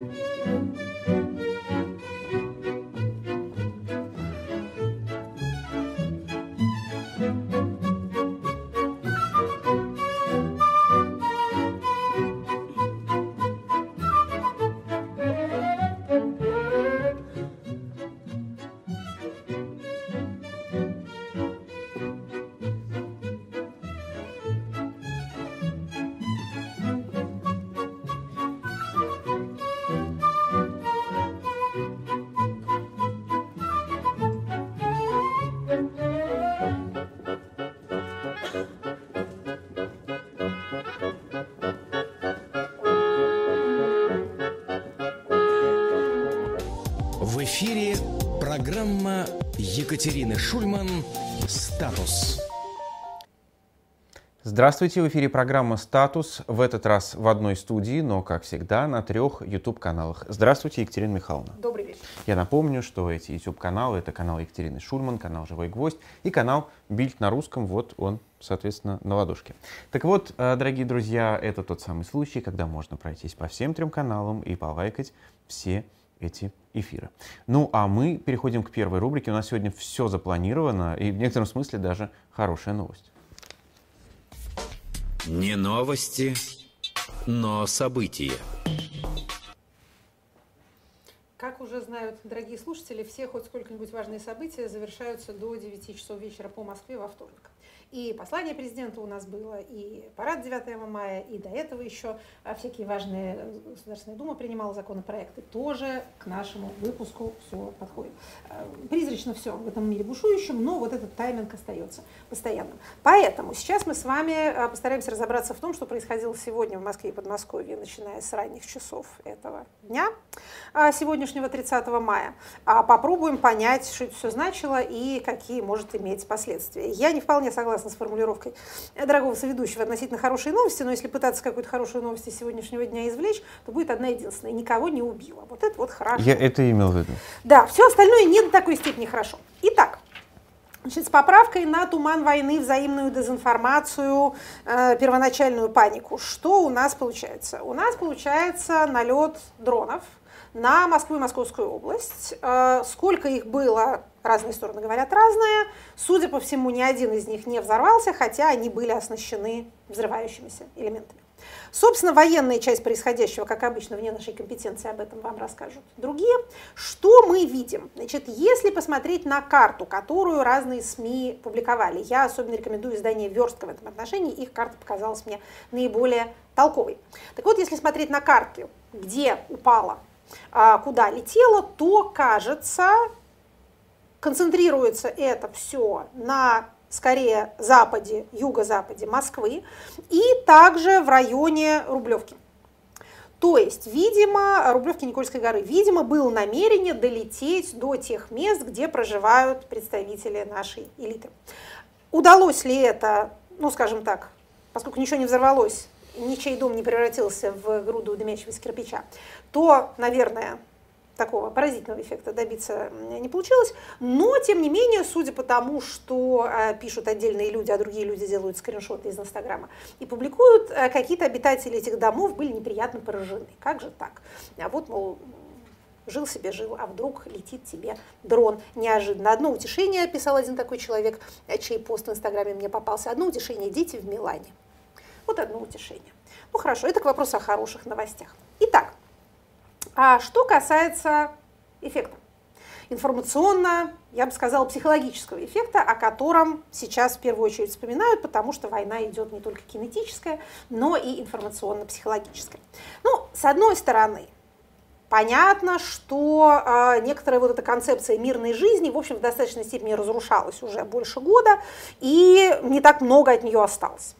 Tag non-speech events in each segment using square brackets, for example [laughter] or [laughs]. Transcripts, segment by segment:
В Екатерины Шульман «Статус». Здравствуйте, в эфире программа «Статус». В этот раз в одной студии, но, как всегда, на трех YouTube-каналах. Здравствуйте, Екатерина Михайловна. Добрый вечер. Я напомню, что эти YouTube-каналы — это канал Екатерины Шульман, канал «Живой гвоздь» и канал «Бильд на русском». Вот он, соответственно, на ладошке. Так вот, э, дорогие друзья, это тот самый случай, когда можно пройтись по всем трем каналам и полайкать все эти эфиры. Ну, а мы переходим к первой рубрике. У нас сегодня все запланировано, и в некотором смысле даже хорошая новость. Не новости, но события. Как уже знают дорогие слушатели, все хоть сколько-нибудь важные события завершаются до 9 часов вечера по Москве во вторник. И послание президента у нас было, и парад 9 мая, и до этого еще а, всякие важные э, Государственная Дума принимала законопроекты. Тоже к нашему выпуску все подходит. Э, призрачно все в этом мире бушующем, но вот этот тайминг остается постоянным. Поэтому сейчас мы с вами э, постараемся разобраться в том, что происходило сегодня в Москве и Подмосковье, начиная с ранних часов этого дня, сегодняшнего 30 мая. А попробуем понять, что это все значило и какие может иметь последствия. Я не вполне согласна согласна с формулировкой дорогого соведущего относительно хорошей новости, но если пытаться какую-то хорошую новость из сегодняшнего дня извлечь, то будет одна единственная. Никого не убила. Вот это вот хорошо. Я это имел в виду. Да, все остальное не до такой степени хорошо. Итак, Значит, с поправкой на туман войны, взаимную дезинформацию, э, первоначальную панику. Что у нас получается? У нас получается налет дронов на Москву и Московскую область. Э, сколько их было, разные стороны говорят разное. Судя по всему, ни один из них не взорвался, хотя они были оснащены взрывающимися элементами. Собственно, военная часть происходящего, как обычно, вне нашей компетенции, об этом вам расскажут другие. Что мы видим? Значит, если посмотреть на карту, которую разные СМИ публиковали, я особенно рекомендую издание «Верстка» в этом отношении, их карта показалась мне наиболее толковой. Так вот, если смотреть на карту, где упала, куда летела, то, кажется, концентрируется это все на скорее западе, юго-западе Москвы и также в районе Рублевки. То есть, видимо, Рублевки Никольской горы, видимо, было намерение долететь до тех мест, где проживают представители нашей элиты. Удалось ли это, ну, скажем так, поскольку ничего не взорвалось, ничей дом не превратился в груду дымящегося кирпича, то, наверное, такого поразительного эффекта добиться не получилось. Но, тем не менее, судя по тому, что э, пишут отдельные люди, а другие люди делают скриншоты из Инстаграма и публикуют, э, какие-то обитатели этих домов были неприятно поражены. Как же так? А вот, мол, жил себе жил, а вдруг летит тебе дрон неожиданно. Одно утешение, писал один такой человек, э, чей пост в Инстаграме мне попался, одно утешение – дети в Милане. Вот одно утешение. Ну хорошо, это к вопросу о хороших новостях. Итак, а что касается эффекта, информационно, я бы сказала, психологического эффекта, о котором сейчас в первую очередь вспоминают, потому что война идет не только кинетическая, но и информационно-психологическая. Ну, с одной стороны, Понятно, что э, некоторая вот эта концепция мирной жизни, в общем, в достаточной степени разрушалась уже больше года, и не так много от нее осталось.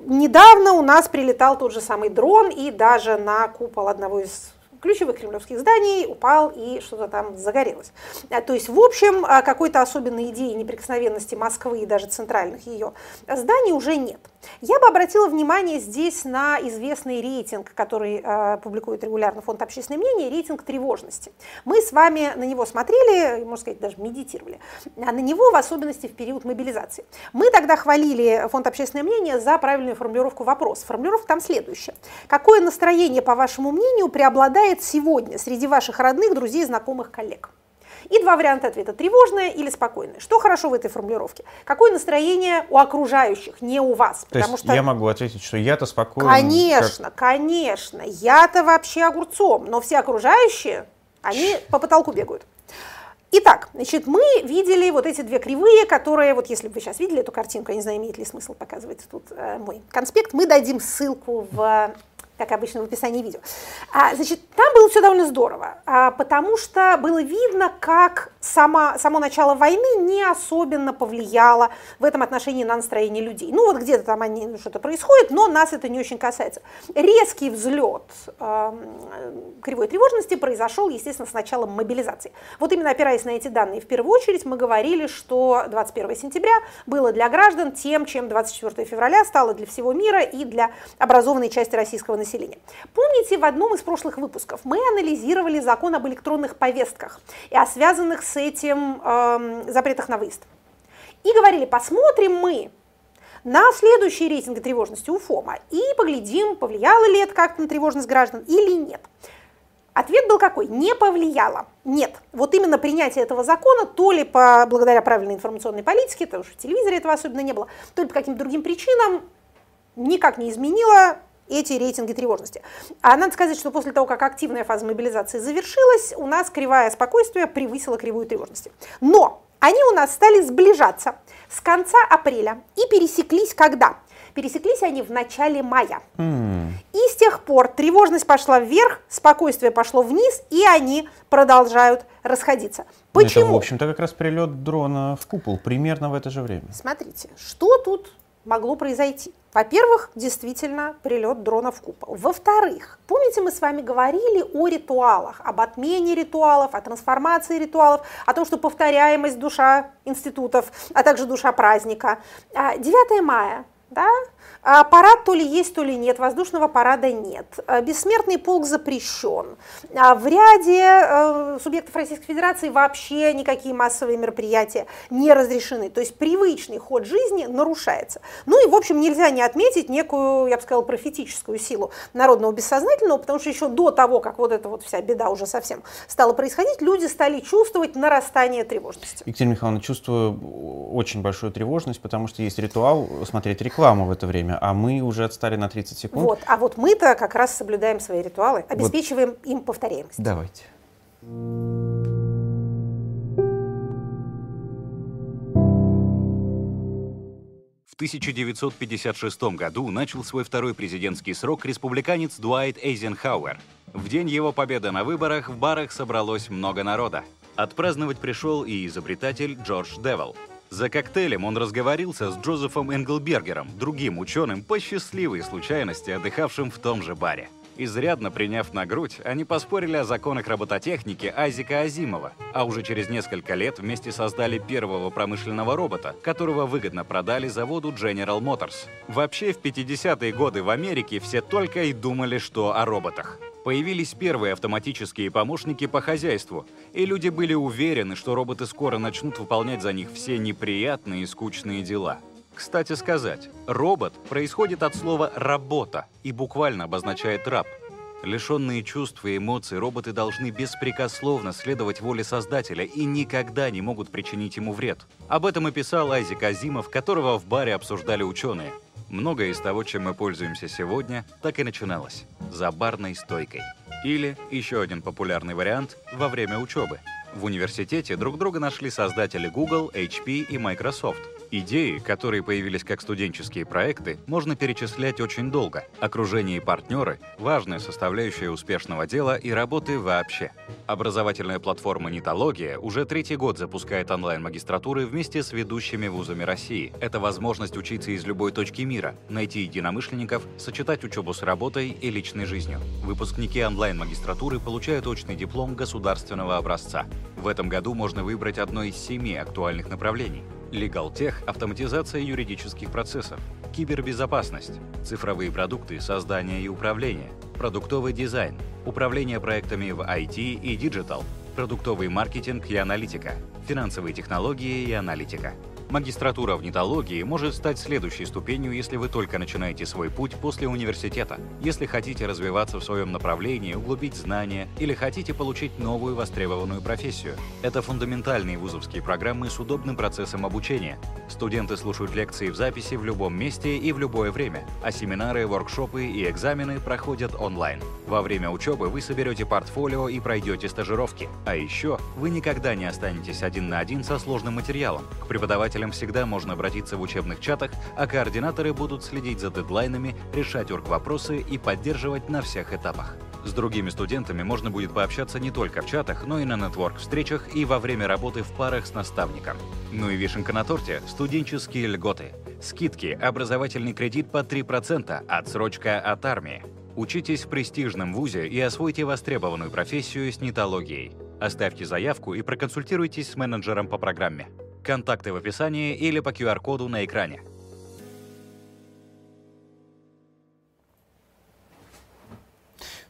Недавно у нас прилетал тот же самый дрон, и даже на купол одного из ключевых кремлевских зданий упал и что-то там загорелось. А, то есть, в общем, а, какой-то особенной идеи неприкосновенности Москвы и даже центральных ее зданий уже нет. Я бы обратила внимание здесь на известный рейтинг, который э, публикует регулярно фонд общественное мнение, рейтинг тревожности. Мы с вами на него смотрели, можно сказать, даже медитировали, а на него в особенности в период мобилизации. Мы тогда хвалили фонд общественное мнение за правильную формулировку вопроса. Формулировка там следующая. Какое настроение, по вашему мнению, преобладает сегодня среди ваших родных, друзей, знакомых, коллег? И два варианта ответа – тревожное или спокойное. Что хорошо в этой формулировке? Какое настроение у окружающих, не у вас? То есть что... я могу ответить, что я-то спокойно. Конечно, как... конечно. Я-то вообще огурцом, но все окружающие, они по потолку бегают. Итак, значит, мы видели вот эти две кривые, которые, вот если бы вы сейчас видели эту картинку, я не знаю, имеет ли смысл показывать тут э, мой конспект, мы дадим ссылку в как обычно в описании видео. А, значит, там было все довольно здорово, а, потому что было видно, как сама, само начало войны не особенно повлияло в этом отношении на настроение людей. Ну вот где-то там они, ну, что-то происходит, но нас это не очень касается. Резкий взлет э, кривой тревожности произошел, естественно, с началом мобилизации. Вот именно опираясь на эти данные, в первую очередь мы говорили, что 21 сентября было для граждан тем, чем 24 февраля стало для всего мира и для образованной части российского населения населения. Помните, в одном из прошлых выпусков мы анализировали закон об электронных повестках и о связанных с этим э, запретах на выезд. И говорили, посмотрим мы на следующие рейтинги тревожности у ФОМа и поглядим, повлияло ли это как-то на тревожность граждан или нет. Ответ был какой? Не повлияло. Нет. Вот именно принятие этого закона, то ли по, благодаря правильной информационной политике, потому что в телевизоре этого особенно не было, то ли по каким-то другим причинам, никак не изменило эти рейтинги тревожности. А надо сказать, что после того, как активная фаза мобилизации завершилась, у нас кривая спокойствия превысила кривую тревожности. Но они у нас стали сближаться с конца апреля и пересеклись когда? Пересеклись они в начале мая. Mm. И с тех пор тревожность пошла вверх, спокойствие пошло вниз, и они продолжают расходиться. Почему? Ну, это, в общем-то, как раз прилет дрона в купол примерно в это же время. Смотрите, что тут могло произойти? Во-первых, действительно прилет дрона в купол. Во-вторых, помните, мы с вами говорили о ритуалах, об отмене ритуалов, о трансформации ритуалов, о том, что повторяемость душа институтов, а также душа праздника. 9 а, мая, да, а парад то ли есть, то ли нет, воздушного парада нет. А бессмертный полк запрещен. А в ряде э, субъектов Российской Федерации вообще никакие массовые мероприятия не разрешены. То есть привычный ход жизни нарушается. Ну и, в общем, нельзя не отметить некую, я бы сказала, профетическую силу народного бессознательного, потому что еще до того, как вот эта вот вся беда уже совсем стала происходить, люди стали чувствовать нарастание тревожности. Екатерина Михайловна, чувствую очень большую тревожность, потому что есть ритуал смотреть рекламу в это время а мы уже отстали на 30 секунд. Вот, а вот мы-то как раз соблюдаем свои ритуалы, обеспечиваем вот. им повторяемость. Давайте. В 1956 году начал свой второй президентский срок республиканец Дуайт Эйзенхауэр. В день его победы на выборах в барах собралось много народа. Отпраздновать пришел и изобретатель Джордж Девилл. За коктейлем он разговорился с Джозефом Энглбергером, другим ученым по счастливой случайности, отдыхавшим в том же баре. Изрядно приняв на грудь, они поспорили о законах робототехники Айзека Азимова, а уже через несколько лет вместе создали первого промышленного робота, которого выгодно продали заводу General Motors. Вообще, в 50-е годы в Америке все только и думали, что о роботах. Появились первые автоматические помощники по хозяйству, и люди были уверены, что роботы скоро начнут выполнять за них все неприятные и скучные дела. Кстати сказать, робот происходит от слова «работа» и буквально обозначает «раб». Лишенные чувств и эмоций, роботы должны беспрекословно следовать воле Создателя и никогда не могут причинить ему вред. Об этом и писал Айзек Азимов, которого в баре обсуждали ученые – Многое из того, чем мы пользуемся сегодня, так и начиналось – за барной стойкой. Или, еще один популярный вариант, во время учебы. В университете друг друга нашли создатели Google, HP и Microsoft – Идеи, которые появились как студенческие проекты, можно перечислять очень долго. Окружение и партнеры – важная составляющая успешного дела и работы вообще. Образовательная платформа «Нитология» уже третий год запускает онлайн-магистратуры вместе с ведущими вузами России. Это возможность учиться из любой точки мира, найти единомышленников, сочетать учебу с работой и личной жизнью. Выпускники онлайн-магистратуры получают очный диплом государственного образца. В этом году можно выбрать одно из семи актуальных направлений – LegalTech – автоматизация юридических процессов, кибербезопасность, цифровые продукты, создание и управление, продуктовый дизайн, управление проектами в IT и digital, продуктовый маркетинг и аналитика, финансовые технологии и аналитика. Магистратура в нетологии может стать следующей ступенью, если вы только начинаете свой путь после университета. Если хотите развиваться в своем направлении, углубить знания или хотите получить новую востребованную профессию. Это фундаментальные вузовские программы с удобным процессом обучения. Студенты слушают лекции в записи в любом месте и в любое время, а семинары, воркшопы и экзамены проходят онлайн. Во время учебы вы соберете портфолио и пройдете стажировки. А еще вы никогда не останетесь один на один со сложным материалом. К преподавателям всегда можно обратиться в учебных чатах, а координаторы будут следить за дедлайнами, решать орг-вопросы и поддерживать на всех этапах. С другими студентами можно будет пообщаться не только в чатах, но и на нетворк-встречах и во время работы в парах с наставником. Ну и вишенка на торте – студенческие льготы. Скидки, образовательный кредит по 3%, отсрочка от армии. Учитесь в престижном вузе и освойте востребованную профессию с нетологией. Оставьте заявку и проконсультируйтесь с менеджером по программе. Контакты в описании или по QR-коду на экране.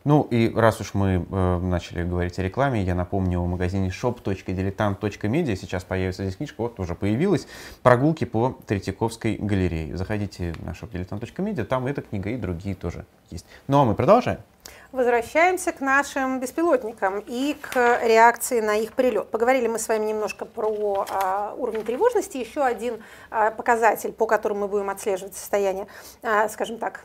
Ну и раз уж мы э, начали говорить о рекламе, я напомню о магазине shop.diletant.media. Сейчас появится здесь книжка, вот уже появилась. Прогулки по Третьяковской галерее. Заходите на shop.diletant.media, там эта книга и другие тоже есть. Ну а мы продолжаем. Возвращаемся к нашим беспилотникам и к реакции на их прилет. Поговорили мы с вами немножко про а, уровень тревожности. Еще один а, показатель, по которому мы будем отслеживать состояние, а, скажем так,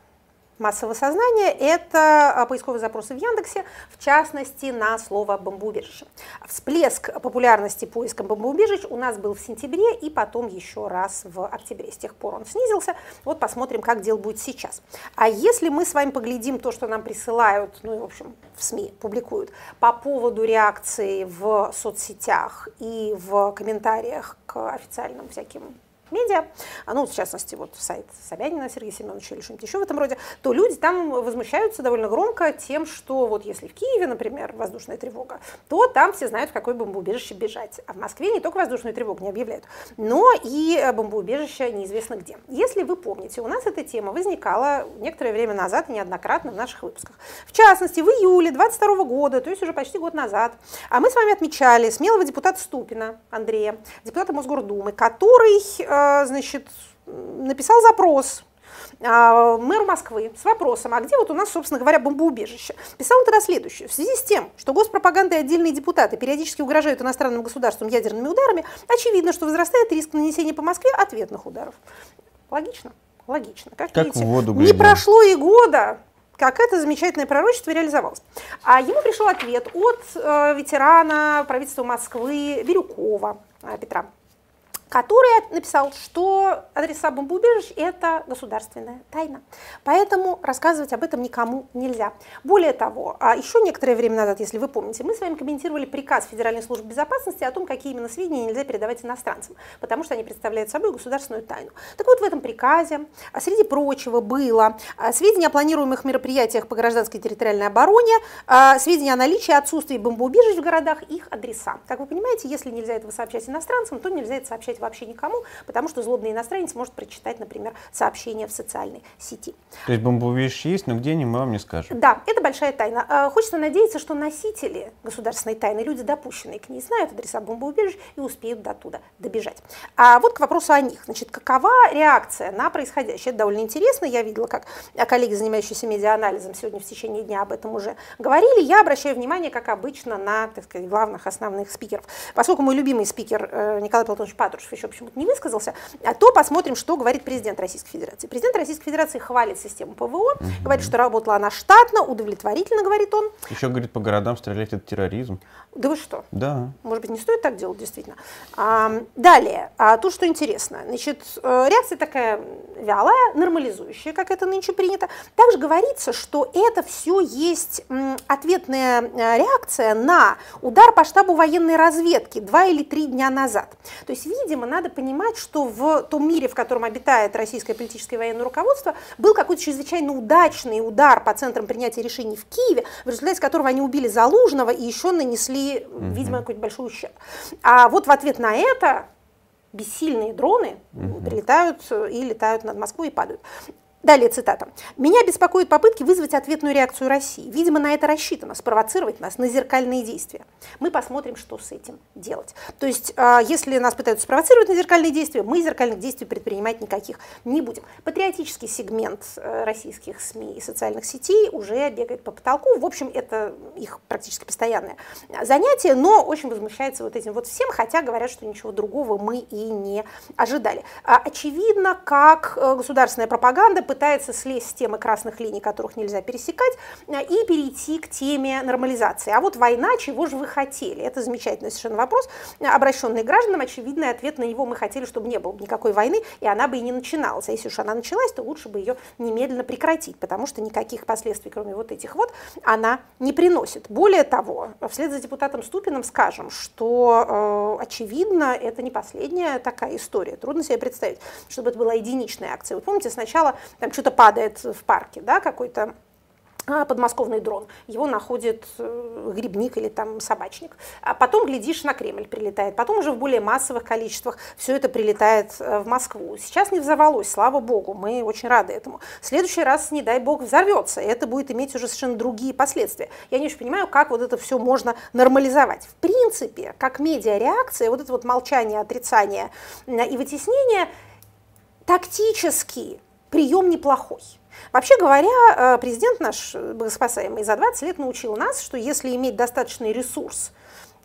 массового сознания – это а, поисковые запросы в Яндексе, в частности, на слово «бомбоубежище». Всплеск популярности поиска бомбоубежищ у нас был в сентябре и потом еще раз в октябре. С тех пор он снизился. Вот посмотрим, как дело будет сейчас. А если мы с вами поглядим то, что нам присылают, ну и, в общем, в СМИ публикуют, по поводу реакции в соцсетях и в комментариях к официальным всяким медиа, а, ну, в частности, вот сайт Собянина Сергея Семеновича или что-нибудь еще в этом роде, то люди там возмущаются довольно громко тем, что вот если в Киеве, например, воздушная тревога, то там все знают, в какое бомбоубежище бежать. А в Москве не только воздушную тревогу не объявляют, но и э, бомбоубежище неизвестно где. Если вы помните, у нас эта тема возникала некоторое время назад и неоднократно в наших выпусках. В частности, в июле 22 года, то есть уже почти год назад, а мы с вами отмечали смелого депутата Ступина Андрея, депутата Мосгордумы, который э, значит, написал запрос а, мэру Москвы с вопросом, а где вот у нас, собственно говоря, бомбоубежище? Писал он тогда следующее. В связи с тем, что госпропаганда и отдельные депутаты периодически угрожают иностранным государствам ядерными ударами, очевидно, что возрастает риск нанесения по Москве ответных ударов. Логично? Логично. Как, как видите, в воду не прошло и года, как это замечательное пророчество реализовалось. А ему пришел ответ от э, ветерана правительства Москвы Бирюкова э, Петра который написал, что адреса бомбоубежищ – это государственная тайна. Поэтому рассказывать об этом никому нельзя. Более того, а еще некоторое время назад, если вы помните, мы с вами комментировали приказ Федеральной службы безопасности о том, какие именно сведения нельзя передавать иностранцам, потому что они представляют собой государственную тайну. Так вот, в этом приказе, а среди прочего, было а, сведения о планируемых мероприятиях по гражданской территориальной обороне, сведения о наличии и отсутствии бомбоубежищ в городах, их адреса. Как вы понимаете, если нельзя этого сообщать иностранцам, то нельзя это сообщать вообще никому, потому что злобный иностранец может прочитать, например, сообщение в социальной сети. То есть бомбоубежище есть, но где они, мы вам не скажем. Да, это большая тайна. А, хочется надеяться, что носители государственной тайны, люди, допущенные к ней, знают адреса бомбоубежищ и успеют до туда добежать. А вот к вопросу о них. Значит, какова реакция на происходящее? Это довольно интересно. Я видела, как коллеги, занимающиеся медиаанализом, сегодня в течение дня об этом уже говорили. Я обращаю внимание, как обычно, на, так сказать, главных основных спикеров. Поскольку мой любимый спикер э, Николай Платонович Патрушев еще почему-то не высказался, а то посмотрим, что говорит президент Российской Федерации. Президент Российской Федерации хвалит систему ПВО, угу. говорит, что работала она штатно, удовлетворительно, говорит он. Еще, говорит, по городам стрелять это терроризм. Да вы что? Да. Может быть, не стоит так делать, действительно. А, далее, а, то, что интересно. Значит, э, реакция такая вялая, нормализующая, как это нынче принято. Также говорится, что это все есть ответная э, реакция на удар по штабу военной разведки два или три дня назад. То есть, видимо, надо понимать, что в том мире, в котором обитает российское политическое и военное руководство, был какой-то чрезвычайно удачный удар по центрам принятия решений в Киеве, в результате которого они убили Залужного и еще нанесли видимо, какой-то большой ущерб. А вот в ответ на это бессильные дроны угу. прилетают и летают над Москвой и падают. Далее цитата. «Меня беспокоят попытки вызвать ответную реакцию России. Видимо, на это рассчитано, спровоцировать нас на зеркальные действия. Мы посмотрим, что с этим делать». То есть, а, если нас пытаются спровоцировать на зеркальные действия, мы зеркальных действий предпринимать никаких не будем. Патриотический сегмент э, российских СМИ и социальных сетей уже бегает по потолку. В общем, это их практически постоянное занятие, но очень возмущается вот этим вот всем, хотя говорят, что ничего другого мы и не ожидали. А, очевидно, как э, государственная пропаганда пытается слезть с темы красных линий, которых нельзя пересекать, э, и перейти к теме нормализации. А вот война, чего же вы хотели? Это замечательный совершенно вопрос, э, обращенный гражданам. Очевидный ответ на него мы хотели, чтобы не было никакой войны, и она бы и не начиналась. А если уж она началась, то лучше бы ее немедленно прекратить, потому что никаких последствий, кроме вот этих вот, она не приносит. Более того, вслед за депутатом Ступиным скажем, что э, очевидно, это не последняя такая история. Трудно себе представить, чтобы это была единичная акция. Вы помните, сначала там что-то падает в парке, да, какой-то а, подмосковный дрон. Его находит э, грибник или там собачник. А потом, глядишь, на Кремль прилетает. Потом уже в более массовых количествах все это прилетает э, в Москву. Сейчас не взорвалось, слава богу, мы очень рады этому. В следующий раз, не дай бог, взорвется. И это будет иметь уже совершенно другие последствия. Я не очень понимаю, как вот это все можно нормализовать. В принципе, как медиареакция, вот это вот молчание, отрицание и вытеснение, тактически прием неплохой. Вообще говоря, э, президент наш, богоспасаемый, за 20 лет научил нас, что если иметь достаточный ресурс,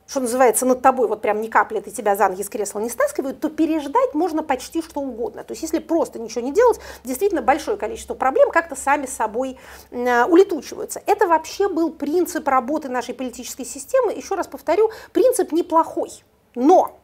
что называется, над тобой вот прям не каплет и тебя за ноги с кресла не стаскивают, то переждать можно почти что угодно. То есть если просто ничего не делать, действительно большое количество проблем как-то сами собой э, улетучиваются. Это вообще был принцип работы нашей политической системы. Еще раз повторю, принцип неплохой. Но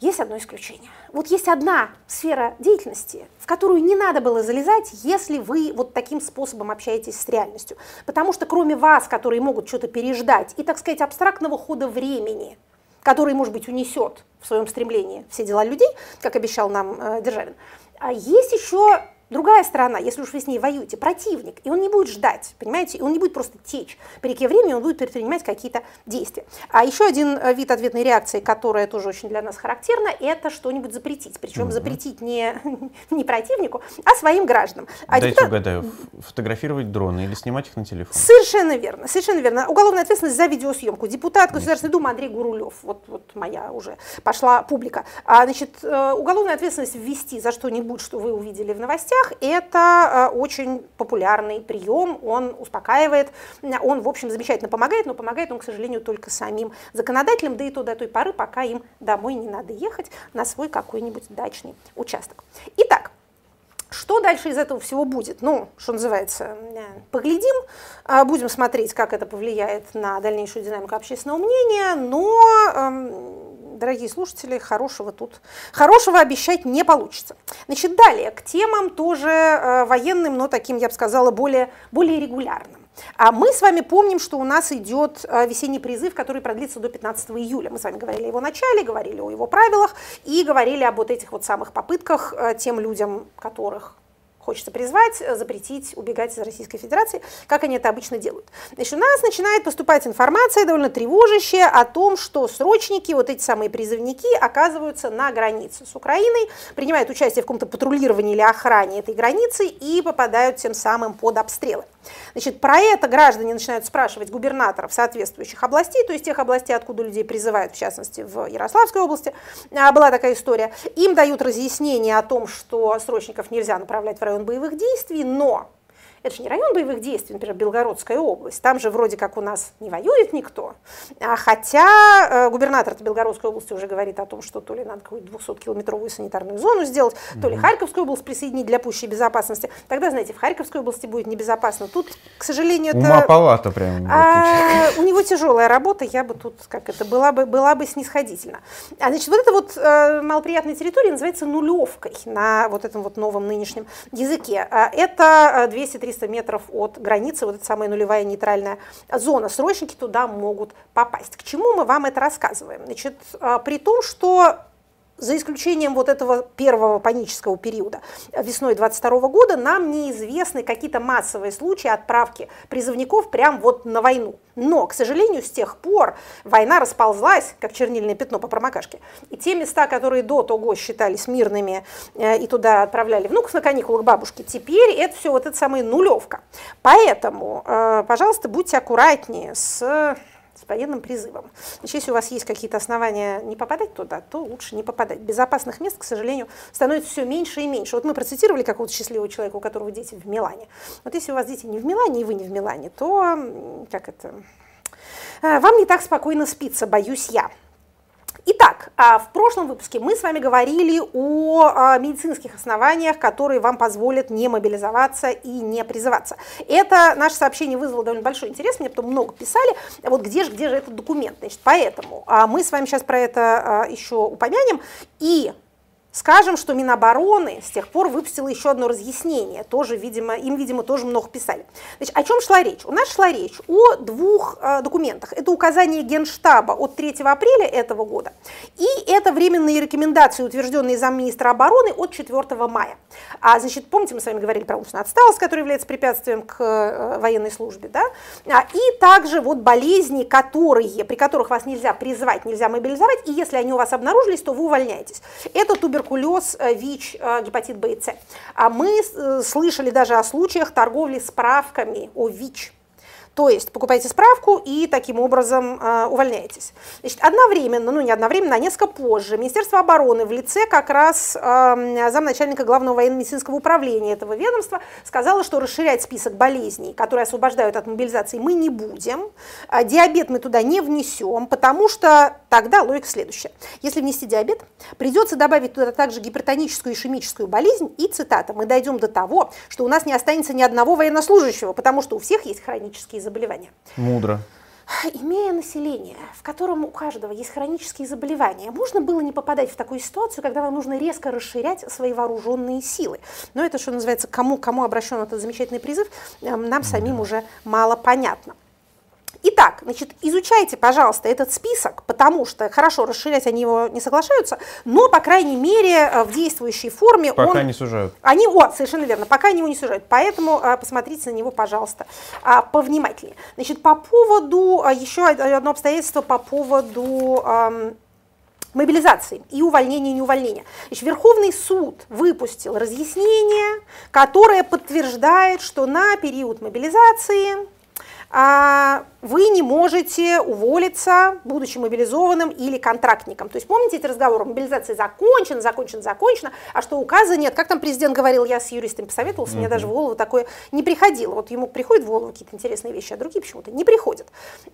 есть одно исключение. Вот есть одна сфера деятельности, в которую не надо было залезать, если вы вот таким способом общаетесь с реальностью. Потому что кроме вас, которые могут что-то переждать, и, так сказать, абстрактного хода времени, который, может быть, унесет в своем стремлении все дела людей, как обещал нам э, Державин, а есть еще Другая сторона, если уж вы с ней воюете, противник, и он не будет ждать, понимаете, и он не будет просто течь. По реке времени он будет предпринимать какие-то действия. А еще один э, вид ответной реакции, которая тоже очень для нас характерна, это что-нибудь запретить. Причем угу. запретить не, [laughs] не противнику, а своим гражданам. А Дайте депутат... угадаю, фотографировать дроны или снимать их на телефон? Совершенно верно, совершенно верно. Уголовная ответственность за видеосъемку. Депутат Государственной Думы Андрей Гурулев, вот, вот моя уже пошла публика. А, значит, э, уголовная ответственность ввести за что-нибудь, что вы увидели в новостях, новостях, это э, очень популярный прием, он успокаивает, он, в общем, замечательно помогает, но помогает он, к сожалению, только самим законодателям, да и то до той поры, пока им домой не надо ехать на свой какой-нибудь дачный участок. Итак, что дальше из этого всего будет? Ну, что называется, э, поглядим, будем смотреть, как это повлияет на дальнейшую динамику общественного мнения, но эм, дорогие слушатели, хорошего тут, хорошего обещать не получится. Значит, далее, к темам тоже э, военным, но таким, я бы сказала, более, более регулярным. А мы с вами помним, что у нас идет э, весенний призыв, который продлится до 15 июля. Мы с вами говорили о его начале, говорили о его правилах и говорили об вот этих вот самых попытках э, тем людям, которых хочется призвать, э, запретить убегать из Российской Федерации, как они это обычно делают. Значит, у нас начинает поступать информация довольно тревожащая о том, что срочники, вот эти самые призывники, оказываются на границе с Украиной, принимают участие в каком-то патрулировании или охране этой границы и попадают тем самым под обстрелы. Значит, про это граждане начинают спрашивать губернаторов соответствующих областей, то есть тех областей, откуда людей призывают, в частности, в Ярославской области. А, была такая история. Им дают разъяснение о том, что срочников нельзя направлять в район боевых действий, но это же не район боевых действий, например, Белгородская область. Там же вроде как у нас не воюет никто. А хотя э, губернатор Белгородской области уже говорит о том, что то ли надо какую-то 200-километровую санитарную зону сделать, mm-hmm. то ли Харьковскую область присоединить для пущей безопасности. Тогда, знаете, в Харьковской области будет небезопасно. Тут, к сожалению, Ума это... палата прям. А, у него тяжелая работа, я бы тут, как это, была бы, была бы снисходительна. А, значит, вот эта вот э, малоприятная территория называется нулевкой на вот этом вот новом нынешнем языке. А, это 200-300 300 метров от границы, вот эта самая нулевая нейтральная зона. Срочники туда могут попасть. К чему мы вам это рассказываем? Значит, а, при том, что за исключением вот этого первого панического периода весной 22 года, нам неизвестны какие-то массовые случаи отправки призывников прямо вот на войну. Но, к сожалению, с тех пор война расползлась, как чернильное пятно по промокашке. И те места, которые до того считались мирными э, и туда отправляли внуков на каникулы к бабушке, теперь это все вот эта самая нулевка. Поэтому, э, пожалуйста, будьте аккуратнее с с военным призывом. Значит, если у вас есть какие-то основания не попадать туда, то лучше не попадать. Безопасных мест, к сожалению, становится все меньше и меньше. Вот мы процитировали какого-то счастливого человека, у которого дети в Милане. Вот если у вас дети не в Милане, и вы не в Милане, то как это, э, вам не так спокойно спится, боюсь я. Итак, а, в прошлом выпуске мы с вами говорили о а, медицинских основаниях, которые вам позволят не мобилизоваться и не призываться. Это наше сообщение вызвало довольно большой интерес, мне потом много писали, вот где же, где же этот документ. Значит, поэтому а, мы с вами сейчас про это еще упомянем. И Скажем, что Минобороны с тех пор выпустила еще одно разъяснение, тоже, видимо, им, видимо, тоже много писали. Значит, о чем шла речь? У нас шла речь о двух э, документах. Это указание Генштаба от 3 апреля этого года и это временные рекомендации, утвержденные замминистра обороны от 4 мая. А, значит, помните, мы с вами говорили про умственную отсталость, которая является препятствием к э, военной службе, да? А, и также вот болезни, которые, при которых вас нельзя призвать, нельзя мобилизовать, и если они у вас обнаружились, то вы увольняетесь. Это туберкулез туберкулез, э, ВИЧ, э, гепатит Б и С. А мы э, слышали даже о случаях торговли справками о ВИЧ. То есть покупаете справку и таким образом э, увольняетесь. Значит, одновременно, ну не одновременно, а несколько позже, Министерство обороны в лице как раз э, замначальника главного военно-медицинского управления этого ведомства сказало, что расширять список болезней, которые освобождают от мобилизации, мы не будем. А диабет мы туда не внесем, потому что тогда логика следующая. Если внести диабет, придется добавить туда также гипертоническую и ишемическую болезнь, и, цитата, мы дойдем до того, что у нас не останется ни одного военнослужащего, потому что у всех есть хронические заболевания. Мудро. Имея население, в котором у каждого есть хронические заболевания, можно было не попадать в такую ситуацию, когда вам нужно резко расширять свои вооруженные силы. Но это, что называется, кому, кому обращен этот замечательный призыв, эм, нам самим уже мало понятно. Итак, значит, изучайте, пожалуйста, этот список, потому что, хорошо, расширять они его не соглашаются, но, по крайней мере, э, в действующей форме пока он... не сужают. Они, о, совершенно верно, пока они его не сужают. Поэтому а, посмотрите на него, пожалуйста, а, повнимательнее. Значит, по поводу, а, еще одно обстоятельство по поводу... Мобилизации и увольнения и неувольнения. Значит, Верховный суд выпустил разъяснение, которое подтверждает, что на период мобилизации вы не можете уволиться, будучи мобилизованным или контрактником. То есть помните эти разговоры, мобилизация закончена, закончена, закончена, а что указа нет. Как там президент говорил, я с юристами посоветовался, mm-hmm. мне даже в голову такое не приходило. Вот ему приходят в голову какие-то интересные вещи, а другие почему-то не приходят.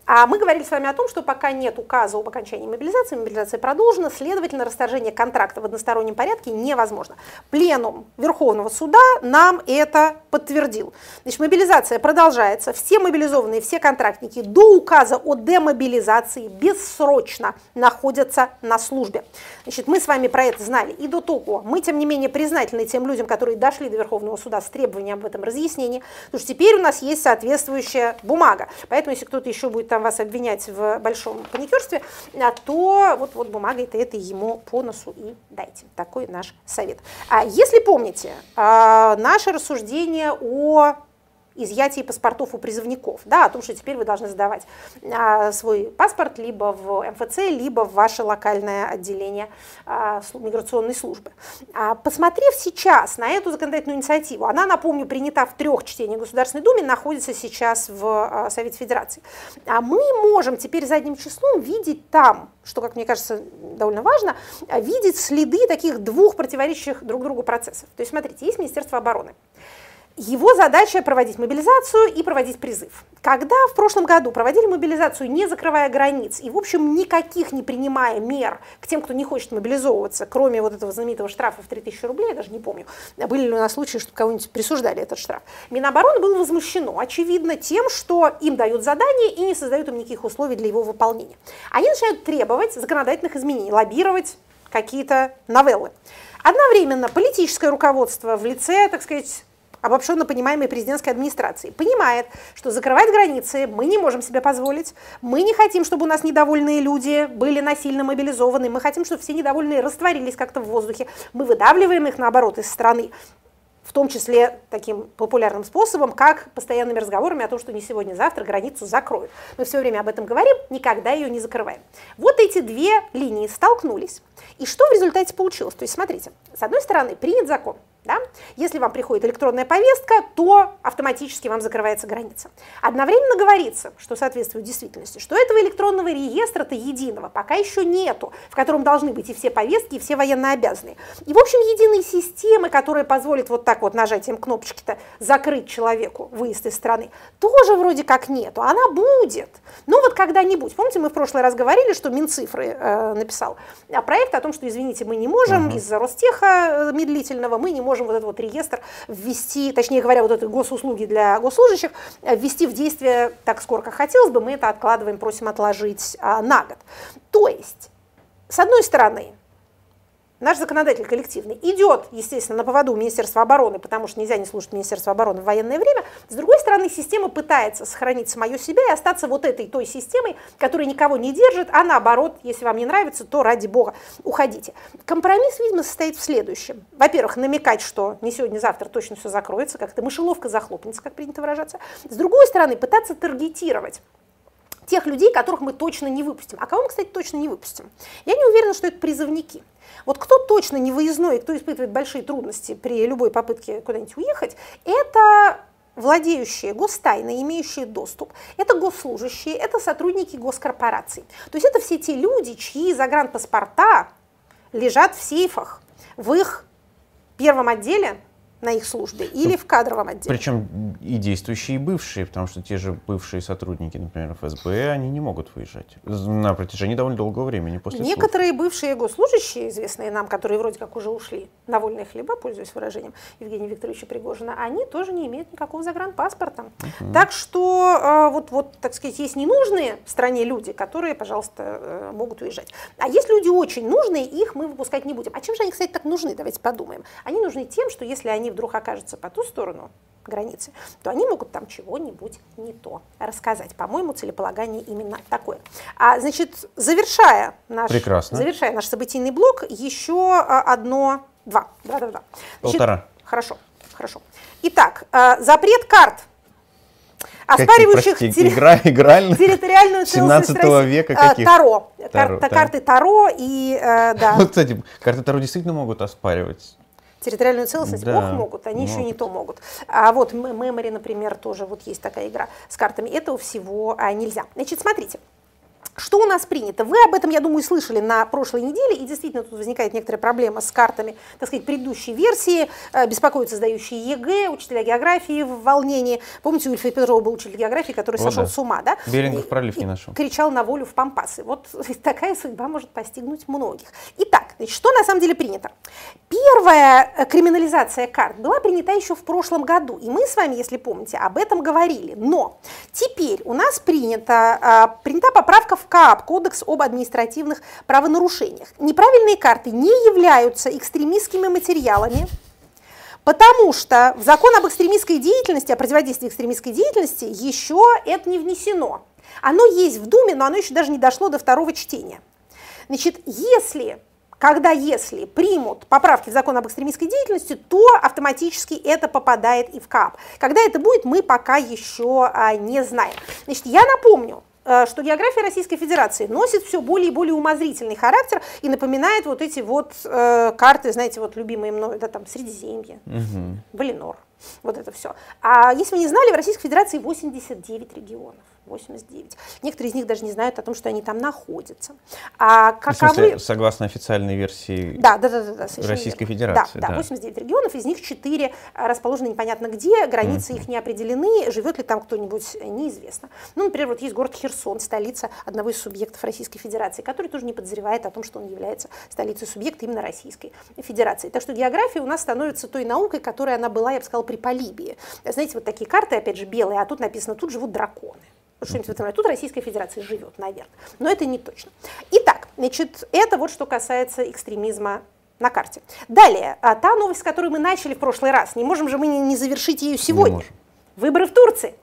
А мы говорили с вами о том, что пока нет указа об окончании мобилизации, мобилизация продолжена, следовательно, расторжение контракта в одностороннем порядке невозможно. Пленум Верховного суда нам это подтвердил. Значит, мобилизация продолжается, все мобилизованные, все контрактники до указа о демобилизации бессрочно находятся на службе. Значит, мы с вами про это знали и до того. Мы, тем не менее, признательны тем людям, которые дошли до Верховного суда с требованием об этом разъяснении, потому что теперь у нас есть соответствующая бумага. Поэтому, если кто-то еще будет там вас обвинять в большом паникерстве, а, то вот, вот бумага это, это ему по носу и дайте. Такой наш совет. А если помните, а, наше рассуждение о изъятии паспортов у призывников, да, о том, что теперь вы должны сдавать а, свой паспорт либо в МФЦ, либо в ваше локальное отделение а, миграционной службы. А, посмотрев сейчас на эту законодательную инициативу, она, напомню, принята в трех чтениях Государственной Думе, находится сейчас в Совете Федерации. А мы можем теперь задним числом видеть там, что, как мне кажется, довольно важно, видеть следы таких двух противоречащих друг другу процессов. То есть, смотрите, есть Министерство обороны. Его задача проводить мобилизацию и проводить призыв. Когда в прошлом году проводили мобилизацию, не закрывая границ, и, в общем, никаких не принимая мер к тем, кто не хочет мобилизовываться, кроме вот этого знаменитого штрафа в 3000 рублей, я даже не помню, были ли у нас случаи, что кого-нибудь присуждали этот штраф, Минобороны было возмущено, очевидно, тем, что им дают задание и не создают им никаких условий для его выполнения. Они начинают требовать законодательных изменений, лоббировать какие-то новеллы. Одновременно политическое руководство в лице, так сказать, обобщенно понимаемой президентской администрации, понимает, что закрывать границы мы не можем себе позволить. Мы не хотим, чтобы у нас недовольные люди были насильно мобилизованы. Мы хотим, чтобы все недовольные растворились как-то в воздухе. Мы выдавливаем их, наоборот, из страны в том числе таким популярным способом, как постоянными разговорами о том, что не сегодня-завтра границу закроют. Мы все время об этом говорим, никогда ее не закрываем. Вот эти две линии столкнулись. И что в результате получилось? То есть, смотрите, с одной стороны, принят закон – да? Если вам приходит электронная повестка, то автоматически вам закрывается граница. Одновременно говорится, что соответствует действительности, что этого электронного реестра-то единого пока еще нету, в котором должны быть и все повестки, и все военнообязанные. И, в общем, единой системы, которая позволит вот так вот нажатием кнопочки-то закрыть человеку выезд из страны, тоже вроде как нету. Она будет. Но вот когда-нибудь. Помните, мы в прошлый раз говорили, что Минцифры э, написал проект о том, что, извините, мы не можем uh-huh. из-за Ростеха э, медлительного, мы не можем можем вот этот вот реестр ввести, точнее говоря, вот это госуслуги для госслужащих, э, ввести в действие так скоро, как хотелось бы, мы это откладываем, просим отложить а, на год. То есть, с одной стороны, наш законодатель коллективный идет, естественно, на поводу Министерства обороны, потому что нельзя не слушать Министерство обороны в военное время. С другой стороны, система пытается сохранить самое себя и остаться вот этой той системой, которая никого не держит, а наоборот, если вам не нравится, то ради бога уходите. Компромисс, видимо, состоит в следующем. Во-первых, намекать, что не сегодня-завтра точно все закроется, как-то мышеловка захлопнется, как принято выражаться. С другой стороны, пытаться таргетировать тех людей, которых мы точно не выпустим. А кого мы, кстати, точно не выпустим? Я не уверена, что это призывники. Вот кто точно не выездной, кто испытывает большие трудности при любой попытке куда-нибудь уехать, это владеющие гостайной, имеющие доступ, это госслужащие, это сотрудники госкорпораций. То есть это все те люди, чьи загранпаспорта лежат в сейфах, в их первом отделе на их службе или в кадровом отделе. Причем и действующие, и бывшие, потому что те же бывшие сотрудники, например, ФСБ, они не могут выезжать на протяжении довольно долгого времени после Некоторые службы. бывшие госслужащие, известные нам, которые вроде как уже ушли на вольные хлеба, пользуясь выражением Евгения Викторовича Пригожина, они тоже не имеют никакого загранпаспорта. Угу. Так что э, вот, вот, так сказать, есть ненужные в стране люди, которые, пожалуйста, э, могут уезжать. А есть люди очень нужные, их мы выпускать не будем. А чем же они, кстати, так нужны? Давайте подумаем. Они нужны тем, что если они вдруг окажутся по ту сторону границы, то они могут там чего-нибудь не то рассказать. По-моему, целеполагание именно такое. А, значит, завершая наш, Прекрасно. завершая наш событийный блок, еще а, одно, два. Да, да, да. Полтора. Хорошо, хорошо. Итак, а, запрет карт оспаривающих Какие, прости, игра, игральных территориальную 17 века а, каких? Таро. Таро Кар, да. Карты Таро и, э, да. [laughs] Вот, кстати, карты Таро действительно могут оспаривать территориальную целостность, да, ох, могут, они могут. еще не то могут. А вот Memory, например, тоже вот есть такая игра с картами. Этого всего а, нельзя. Значит, смотрите. Что у нас принято? Вы об этом, я думаю, слышали на прошлой неделе, и действительно тут возникает некоторая проблема с картами, так сказать, предыдущей версии, э, беспокоятся сдающие ЕГЭ, учителя географии в волнении. Помните, у Ильфа Петрова был учитель географии, который вот сошел да. с ума, да? Берингов пролив не нашел. Кричал на волю в Пампасы. Вот [laughs] такая судьба может постигнуть многих. Итак, значит, что на самом деле принято? Первая э, криминализация карт была принята еще в прошлом году, и мы с вами, если помните, об этом говорили. Но теперь у нас принята, принята поправка в КАП, Кодекс об административных правонарушениях. Неправильные карты не являются экстремистскими материалами, потому что в закон об экстремистской деятельности, о противодействии экстремистской деятельности еще это не внесено. Оно есть в Думе, но оно еще даже не дошло до второго чтения. Значит, если когда если примут поправки в закон об экстремистской деятельности, то автоматически это попадает и в КАП. Когда это будет, мы пока еще а, не знаем. Значит, я напомню, что география Российской Федерации носит все более и более умозрительный характер и напоминает вот эти вот э, карты, знаете, вот любимые мной, да, там, Средиземье, угу. Валинор, вот это все. А если вы не знали, в Российской Федерации 89 регионов. 89. Некоторые из них даже не знают о том, что они там находятся. А каковы... В смысле, согласно официальной версии да, да, да, да, да, Российской верно. Федерации. Да, да, 89 регионов, из них 4 а, расположены непонятно где, границы mm-hmm. их не определены, живет ли там кто-нибудь, неизвестно. Ну, например, вот есть город Херсон, столица одного из субъектов Российской Федерации, который тоже не подозревает о том, что он является столицей субъекта именно Российской Федерации. Так что география у нас становится той наукой, которая она была, я бы сказала, при Полибии. Знаете, вот такие карты, опять же, белые, а тут написано, тут живут драконы что-нибудь в этом роде. Тут Российская Федерация живет, наверное. Но это не точно. Итак, значит, это вот что касается экстремизма на карте. Далее, а, та новость, с которой мы начали в прошлый раз, не можем же мы не завершить ее сегодня. Выборы в Турции.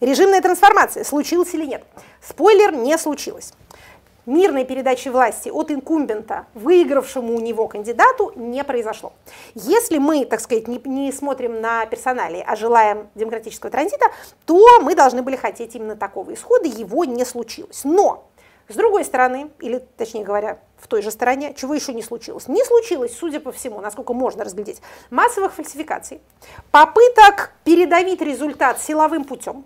Режимная трансформация. Случилась или нет? Спойлер, не случилось. Мирной передачи власти от инкумбента, выигравшему у него кандидату, не произошло. Если мы, так сказать, не, не смотрим на персонали, а желаем демократического транзита, то мы должны были хотеть именно такого исхода, его не случилось. Но с другой стороны, или точнее говоря, в той же стороне, чего еще не случилось? Не случилось, судя по всему, насколько можно разглядеть, массовых фальсификаций, попыток передавить результат силовым путем,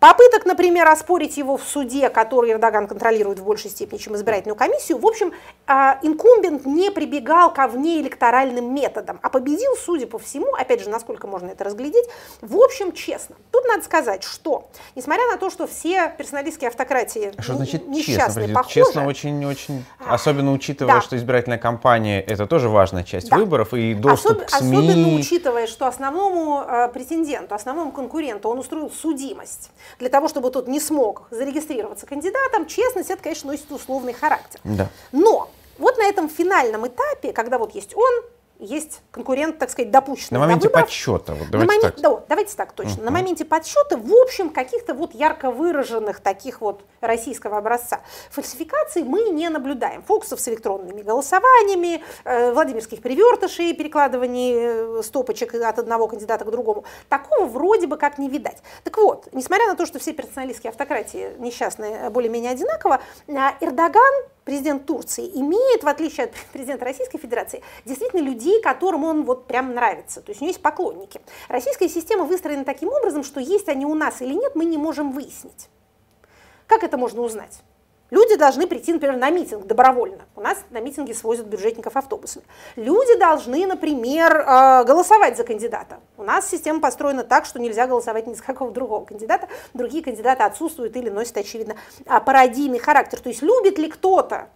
Попыток, например, оспорить его в суде, который Эрдоган контролирует в большей степени, чем избирательную комиссию, в общем, а, инкумбент не прибегал ко внеэлекторальным методам, а победил, судя по всему, опять же, насколько можно это разглядеть, в общем, честно. Тут надо сказать, что, несмотря на то, что все персоналистские автократии А Что значит несчастные, честно? похожи, Честно очень-очень, особенно учитывая, Да. что избирательная кампания это тоже важная часть Да. выборов и доступ Особ- к СМИ. Особенно учитывая, что основному э, претенденту, основному конкуренту он устроил судимость для того, чтобы тот не смог зарегистрироваться кандидатом, честность это, конечно, носит условный характер. Да. Но вот на этом финальном этапе, когда вот есть он, есть конкурент, так сказать, допущенный На моменте выборах, подсчета, вот на давайте момент- так. да, давайте так точно. На моменте подсчета, в общем, каких-то вот ярко выраженных таких вот российского образца фальсификаций мы не наблюдаем. Фокусов с электронными голосованиями, э, владимирских привертышей, перекладываний э, стопочек от одного кандидата к другому. Такого вроде бы как не видать. Так вот, несмотря на то, что все персоналистские автократии несчастные э, более-менее одинаково, э, Эрдоган президент Турции имеет, в отличие от [laughs] президента Российской Федерации, действительно людей, которым он вот прям нравится. То есть у него есть поклонники. Российская система выстроена таким образом, что есть они у нас или нет, мы не можем выяснить. Как это можно узнать? Люди должны прийти, например, на митинг добровольно. У нас на митинги свозят бюджетников автобусами. Люди должны, например, э, голосовать за кандидата. У нас система построена так, что нельзя голосовать ни за какого другого кандидата. Другие кандидаты отсутствуют или носят, очевидно, а, пародийный характер. То есть любит ли кто-то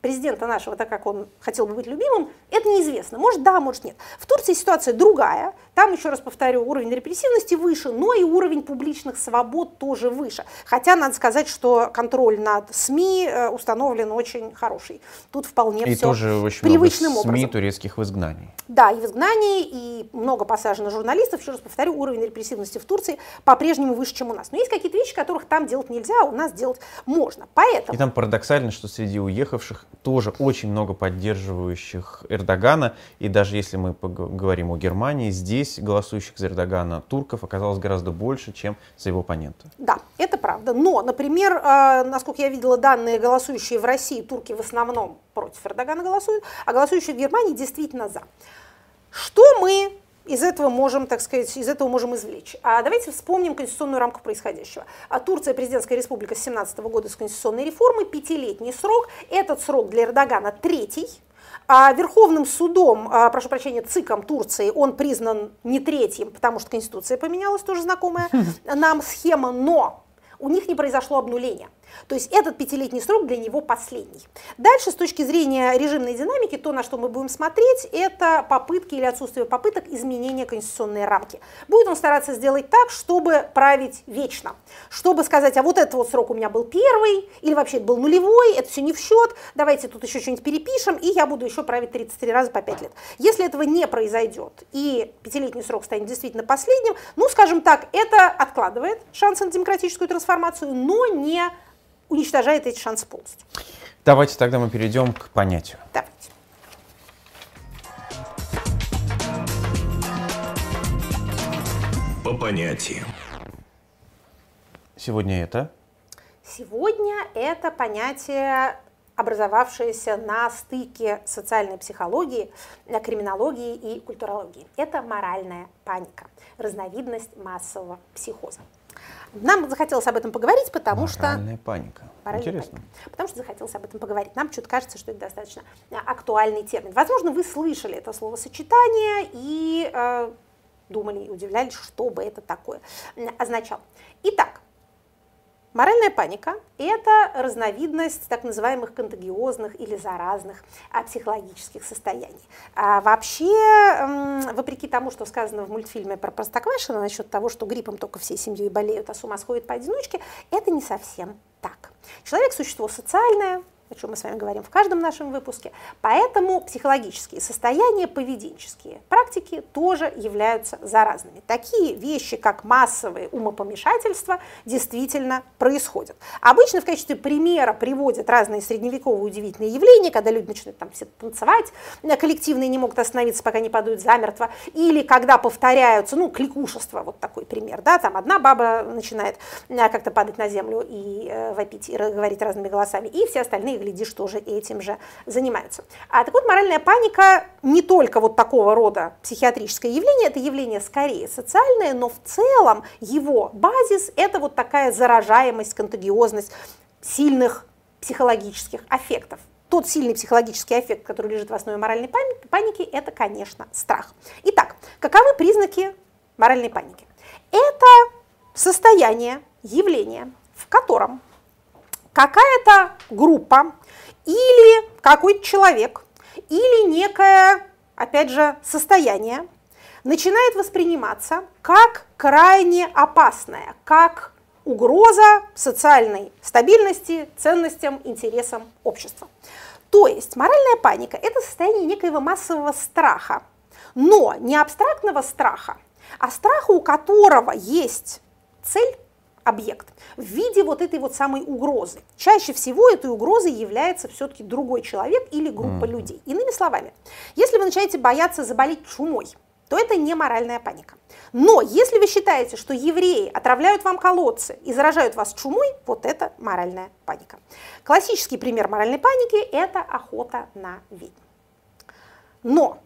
президента нашего, так как он хотел бы быть любимым, это неизвестно. Может, да, может, нет. В Турции ситуация другая. Там, еще раз повторю, уровень репрессивности выше, но и уровень публичных свобод тоже выше. Хотя, надо сказать, что контроль над СМИ э, установлен очень хороший. Тут вполне И все тоже очень привычным много СМИ образом. турецких в изгнании. Да, и в изгнании, и много посажено журналистов. Еще раз повторю, уровень репрессивности в Турции по-прежнему выше, чем у нас. Но есть какие-то вещи, которых там делать нельзя, а у нас делать можно. Поэтому... И там парадоксально, что среди уехавших тоже очень много поддерживающих Эрдогана. И даже если мы говорим о Германии, здесь голосующих за Эрдогана турков оказалось гораздо больше, чем за его оппонента. Да, это правда. Но, например, э, насколько я видела данные, голосующие в России, турки в основном против Эрдогана голосуют, а голосующие в Германии действительно за. Что мы из этого можем, так сказать, из этого можем извлечь. А давайте вспомним конституционную рамку происходящего. А Турция президентская республика с 17 года с конституционной реформой, пятилетний срок. Этот срок для Эрдогана третий. А Верховным судом, а, прошу прощения, ЦИКом Турции он признан не третьим, потому что Конституция поменялась, тоже знакомая нам схема, но у них не произошло обнуления. То есть этот пятилетний срок для него последний. Дальше, с точки зрения режимной динамики, то, на что мы будем смотреть, это попытки или отсутствие попыток изменения конституционной рамки. Будет он стараться сделать так, чтобы править вечно. Чтобы сказать, а вот этот вот срок у меня был первый, или вообще это был нулевой, это все не в счет, давайте тут еще что-нибудь перепишем, и я буду еще править 33 раза по 5 лет. Если этого не произойдет, и пятилетний срок станет действительно последним, ну, скажем так, это откладывает шансы на демократическую трансформацию, но не уничтожает эти шансы полностью. Давайте тогда мы перейдем к понятию. Давайте. По понятиям. Сегодня это Сегодня это понятие, образовавшееся на стыке социальной психологии, криминологии и культурологии. Это моральная паника, разновидность массового психоза. Нам захотелось об этом поговорить, потому что... моральная паника. Моральная Интересно. паника. Потому что захотелось об этом поговорить. Нам что-то кажется, что это достаточно а, актуальный термин. Возможно, вы слышали это словосочетание и э, думали и удивлялись, что бы это такое означало. Итак, Моральная паника – это разновидность так называемых контагиозных или заразных а, психологических состояний. А вообще, вопреки тому, что сказано в мультфильме про Простоквашино насчет того, что гриппом только всей семьей болеют, а с ума сходят поодиночке, это не совсем так. Человек – существо социальное, о чем мы с вами говорим в каждом нашем выпуске. Поэтому психологические состояния, поведенческие практики тоже являются заразными. Такие вещи, как массовые умопомешательства, действительно происходят. Обычно в качестве примера приводят разные средневековые удивительные явления, когда люди начинают там все танцевать, э, коллективные не могут остановиться, пока не падают замертво, или когда повторяются, ну, кликушество, вот такой пример, да, там одна баба начинает э, как-то падать на землю и э, вопить, и говорить разными голосами, и все остальные, глядишь, тоже этим же занимаются. А так вот, моральная паника не только вот такого рода психиатрическое явление, это явление скорее социальное, но в целом его базис – это вот такая заражаемость, контагиозность сильных психологических аффектов. Тот сильный психологический эффект, который лежит в основе моральной паники, это, конечно, страх. Итак, каковы признаки моральной паники? Это состояние, явление, в котором какая-то группа или какой-то человек или некое, опять же, состояние начинает восприниматься как крайне опасное, как угроза социальной стабильности, ценностям, интересам общества. То есть моральная паника – это состояние некоего массового страха, но не абстрактного страха, а страха, у которого есть цель, объект в виде вот этой вот самой угрозы. Чаще всего этой угрозой является все-таки другой человек или группа mm. людей. Иными словами, если вы начинаете бояться заболеть чумой, то это не моральная паника. Но если вы считаете, что евреи отравляют вам колодцы и заражают вас чумой, вот это моральная паника. Классический пример моральной паники – это охота на ведьм. Но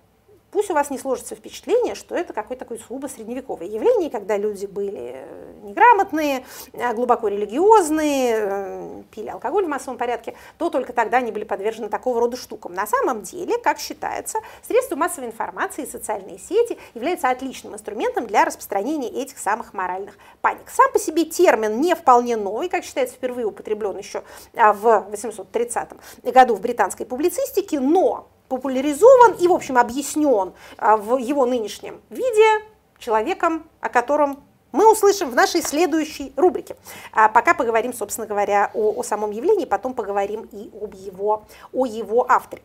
Пусть у вас не сложится впечатление, что это какое-то такое сугубо средневековое явление, когда люди были э, неграмотные, э, глубоко религиозные, э, пили алкоголь в массовом порядке, то только тогда они были подвержены такого рода штукам. На самом деле, как считается, средства массовой информации и социальные сети являются отличным инструментом для распространения этих самых моральных паник. Сам по себе термин не вполне новый, как считается, впервые употреблен еще а, в 830 году в британской публицистике, но популяризован и, в общем, объяснен а, в его нынешнем виде человеком, о котором мы услышим в нашей следующей рубрике. А пока поговорим, собственно говоря, о, о самом явлении, потом поговорим и об его, о его авторе.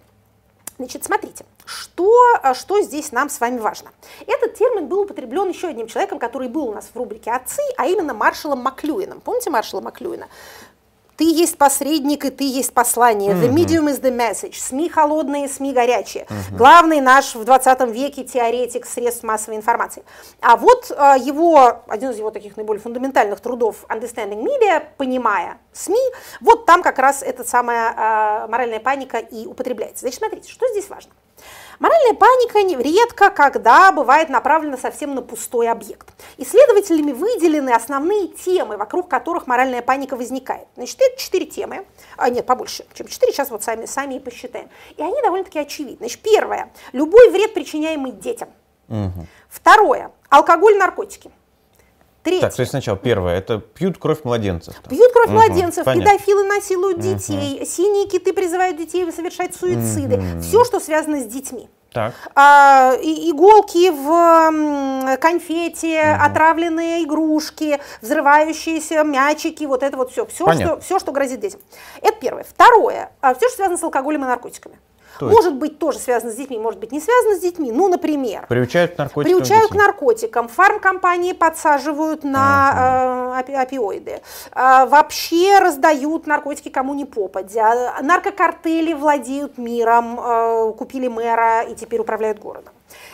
Значит, смотрите, что, а, что здесь нам с вами важно. Этот термин был употреблен еще одним человеком, который был у нас в рубрике «Отцы», а именно маршалом Маклюином. Помните маршала Маклюина? Ты есть посредник, и ты есть послание. The medium is the message. СМИ холодные, СМИ горячие. Uh-huh. Главный наш в 20 веке теоретик средств массовой информации. А вот а, его, один из его таких наиболее фундаментальных трудов Understanding Media, понимая СМИ, вот там как раз эта самая а, моральная паника и употребляется. Значит, смотрите, что здесь важно. Моральная паника редко когда бывает направлена совсем на пустой объект. Исследователями выделены основные темы, вокруг которых моральная паника возникает. Значит, это четыре темы, а, нет, побольше, чем четыре, сейчас вот сами, сами и посчитаем. И они довольно-таки очевидны. Значит, первое, любой вред, причиняемый детям. Угу. Второе, алкоголь, наркотики. Третье. Так, то есть сначала первое, это пьют кровь младенцев. Так. Пьют кровь угу, младенцев, понятно. педофилы насилуют детей, угу. синие киты призывают детей совершать суициды. Угу. Все, что связано с детьми. Так. А, иголки в конфете, угу. отравленные игрушки, взрывающиеся мячики, вот это вот все. Все, что, все, что грозит детям. Это первое. Второе. А, все, что связано с алкоголем и наркотиками. То может быть тоже связано с детьми, может быть не связано с детьми. Ну, например, приучают к наркотикам. Приучают к наркотикам. Фармкомпании подсаживают на э, опиоиды. Э, вообще раздают наркотики кому не попадя. Наркокартели владеют миром, э, купили мэра и теперь управляют городом.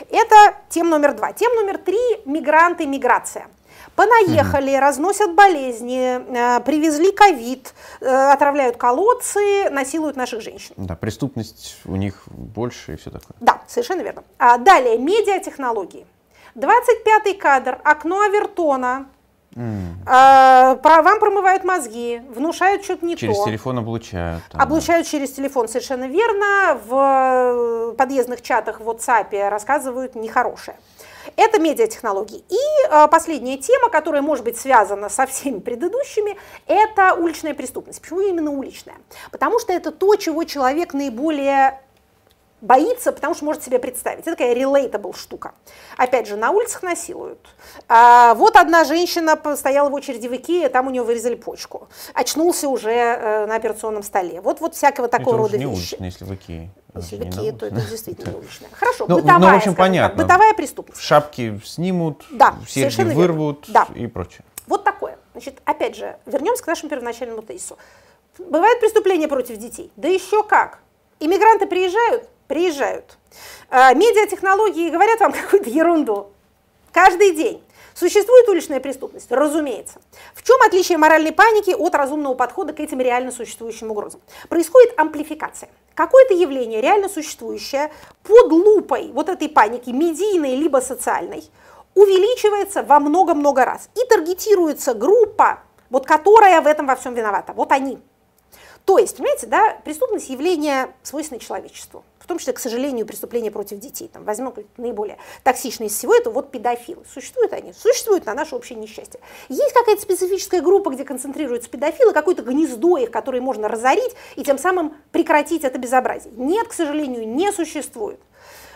Это тем номер два. Тем номер три – мигранты, миграция. Понаехали, разносят болезни, э, привезли ковид, э, отравляют колодцы, насилуют наших женщин. Да, преступность у них больше и все такое. Да, совершенно верно. А далее, медиатехнологии. 25-й кадр, окно Авертона, Mm. А, про, вам промывают мозги, внушают что-то не через то. Через телефон облучают. Там. Облучают через телефон, совершенно верно. В подъездных чатах в WhatsApp рассказывают нехорошее. Это медиатехнологии. И э, последняя тема, которая может быть связана со всеми предыдущими, это уличная преступность. Почему именно уличная? Потому что это то, чего человек наиболее боится, потому что может себе представить. Это такая relatable штука. Опять же, на улицах насилуют. А, вот одна женщина стояла в очереди в Икее, там у нее вырезали почку. Очнулся уже э, на операционном столе. Вот, вот всякого такого рода не вещи. улично, если в Икее. Если в Икее, то это действительно [laughs] уличное. Хорошо, Ну, бытовая, ну, в общем, скажем так, понятно. бытовая преступность. Шапки снимут, Да, серьги вырвут Да. и прочее. Вот такое. Значит, опять же, вернемся к нашему первоначальному тезису. Бывают преступления против детей? Да еще как. Иммигранты приезжают? Приезжают. А, медиатехнологии говорят вам [laughs] какую-то ерунду. Каждый день. Существует уличная преступность? Разумеется. В чем отличие моральной паники от разумного подхода к этим реально существующим угрозам? Происходит амплификация. Какое-то явление, реально существующее, под лупой вот этой паники, медийной либо социальной, увеличивается во много-много раз. И таргетируется группа, вот которая в этом во всем виновата. Вот они. То есть, понимаете, да, преступность явление свойственное человечеству. Том числе, к сожалению, преступления против детей. Там, возьмем наиболее токсичные из всего, это вот педофилы. Существуют они? Существуют на наше общее несчастье. Есть какая-то специфическая группа, где концентрируются педофилы, какое-то гнездо их, которое можно разорить и тем самым прекратить это безобразие. Нет, к сожалению, не существует.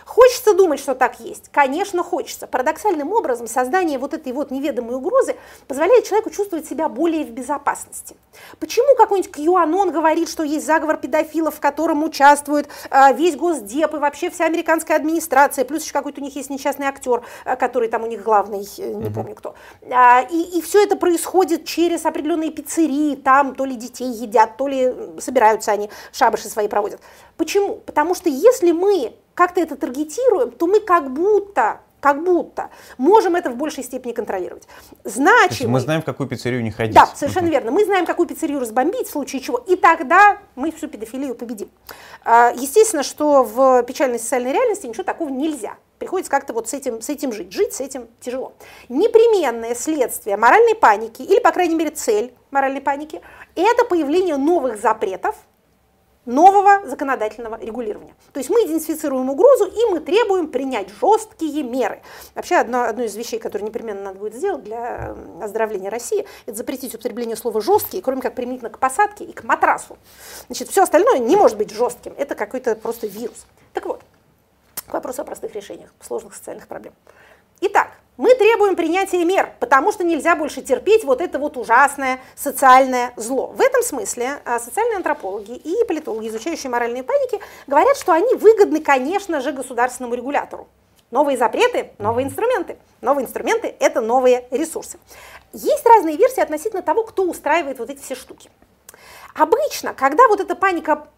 Хочется думать, что так есть? Конечно, хочется. Парадоксальным образом создание вот этой вот неведомой угрозы позволяет человеку чувствовать себя более в безопасности. Почему какой-нибудь QAnon говорит, что есть заговор педофилов, в котором участвует э, весь Госдеп и вообще вся американская администрация, плюс еще какой-то у них есть несчастный актер, э, который там у них главный, э, не помню кто. А, и, и все это происходит через определенные пиццерии, там то ли детей едят, то ли собираются они, шабаши свои проводят. Почему? Потому что если мы как-то это таргетируем, то мы как будто как будто можем это в большей степени контролировать. Значимый, мы знаем, в какую пиццерию не ходить. Да, совершенно верно. Мы знаем, какую пиццерию разбомбить, в случае чего, и тогда мы всю педофилию победим. А, естественно, что в печальной социальной реальности ничего такого нельзя. Приходится как-то вот с этим, с этим жить. Жить с этим тяжело. Непременное следствие моральной паники, или, по крайней мере, цель моральной паники, это появление новых запретов, нового законодательного регулирования. То есть мы идентифицируем угрозу и мы требуем принять жесткие меры. Вообще одно, одно из вещей, которые непременно надо будет сделать для оздоровления России, это запретить употребление слова «жесткие», кроме как применительно к посадке и к матрасу. Значит, все остальное не может быть жестким, это какой-то просто вирус. Так вот, к вопросу о простых решениях сложных социальных проблем. Итак, мы требуем принятия мер, потому что нельзя больше терпеть вот это вот ужасное социальное зло. В этом смысле а, социальные антропологи и политологи, изучающие моральные паники, говорят, что они выгодны, конечно же, государственному регулятору. Новые запреты, новые инструменты. Новые инструменты – это новые ресурсы. Есть разные версии относительно того, кто устраивает вот эти все штуки. Обычно, когда вот эта паника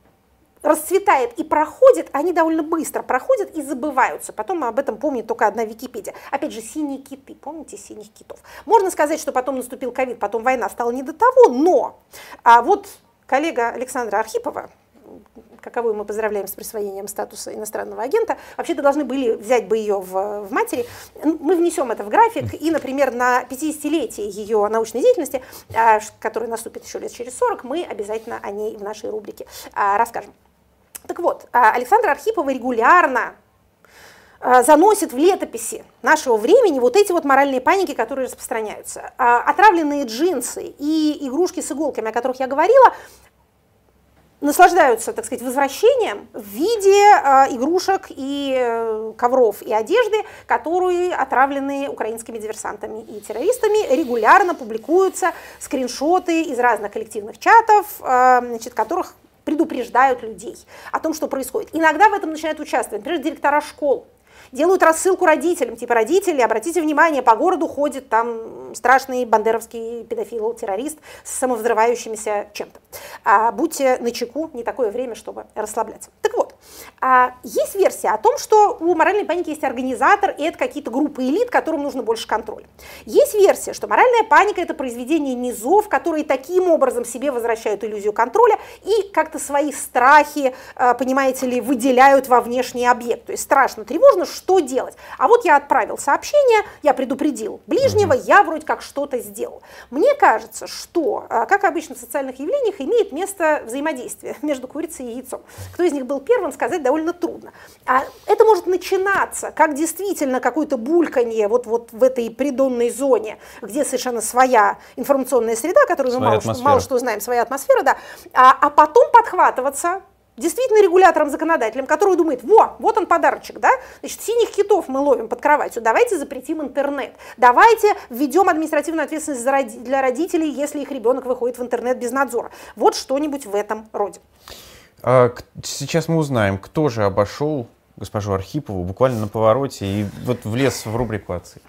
расцветает и проходит, они довольно быстро проходят и забываются. Потом об этом помнит только одна Википедия. Опять же, синие киты. Помните синих китов? Можно сказать, что потом наступил ковид, потом война стала не до того, но а вот коллега Александра Архипова, каковую мы поздравляем с присвоением статуса иностранного агента, вообще-то должны были взять бы ее в, в матери. Мы внесем это в график, и, например, на 50-летие ее научной деятельности, а, который наступит еще лет через 40, мы обязательно о ней в нашей рубрике а, расскажем. Так вот, а, Александра Архипова регулярно заносит в летописи нашего времени вот эти вот моральные паники, которые распространяются. Отравленные джинсы и игрушки с иголками, о которых я говорила, наслаждаются, так сказать, возвращением в виде игрушек и э, ковров и одежды, которые отравлены украинскими диверсантами и террористами, регулярно публикуются скриншоты из разных коллективных чатов, значит, которых предупреждают людей о том, что происходит. Иногда в этом начинают участвовать, например, директора школ, делают рассылку родителям, типа родители, обратите внимание, по городу ходит там страшный бандеровский педофил, террорист с самовзрывающимися чем-то. А, будьте начеку, не такое время, чтобы расслабляться. Так вот, есть версия о том, что у моральной паники есть организатор, и это какие-то группы элит, которым нужно больше контроля. Есть версия, что моральная паника – это произведение низов, которые таким образом себе возвращают иллюзию контроля и как-то свои страхи, а, понимаете ли, выделяют во внешний объект. То есть страшно, тревожно, что делать? А вот я отправил сообщение, я предупредил ближнего, я вроде как что-то сделал. Мне кажется, что, а, как обычно в социальных явлениях, имеет место взаимодействие [laughs] между курицей и яйцом. Кто из них был первым, сказать довольно трудно. А это может начинаться как действительно какое-то бульканье вот, вот в этой придонной зоне, где совершенно своя информационная среда, которую мы мало что, мало что знаем, своя атмосфера, да, а, а потом подхватываться действительно регулятором-законодателем, который думает, во, вот он подарочек, да, значит, синих китов мы ловим под кроватью, давайте запретим интернет, давайте введем административную ответственность для родителей, если их ребенок выходит в интернет без надзора. Вот что-нибудь в этом роде. А, сейчас мы узнаем, кто же обошел госпожу Архипову буквально на повороте и вот влез в рубрику «Отцы».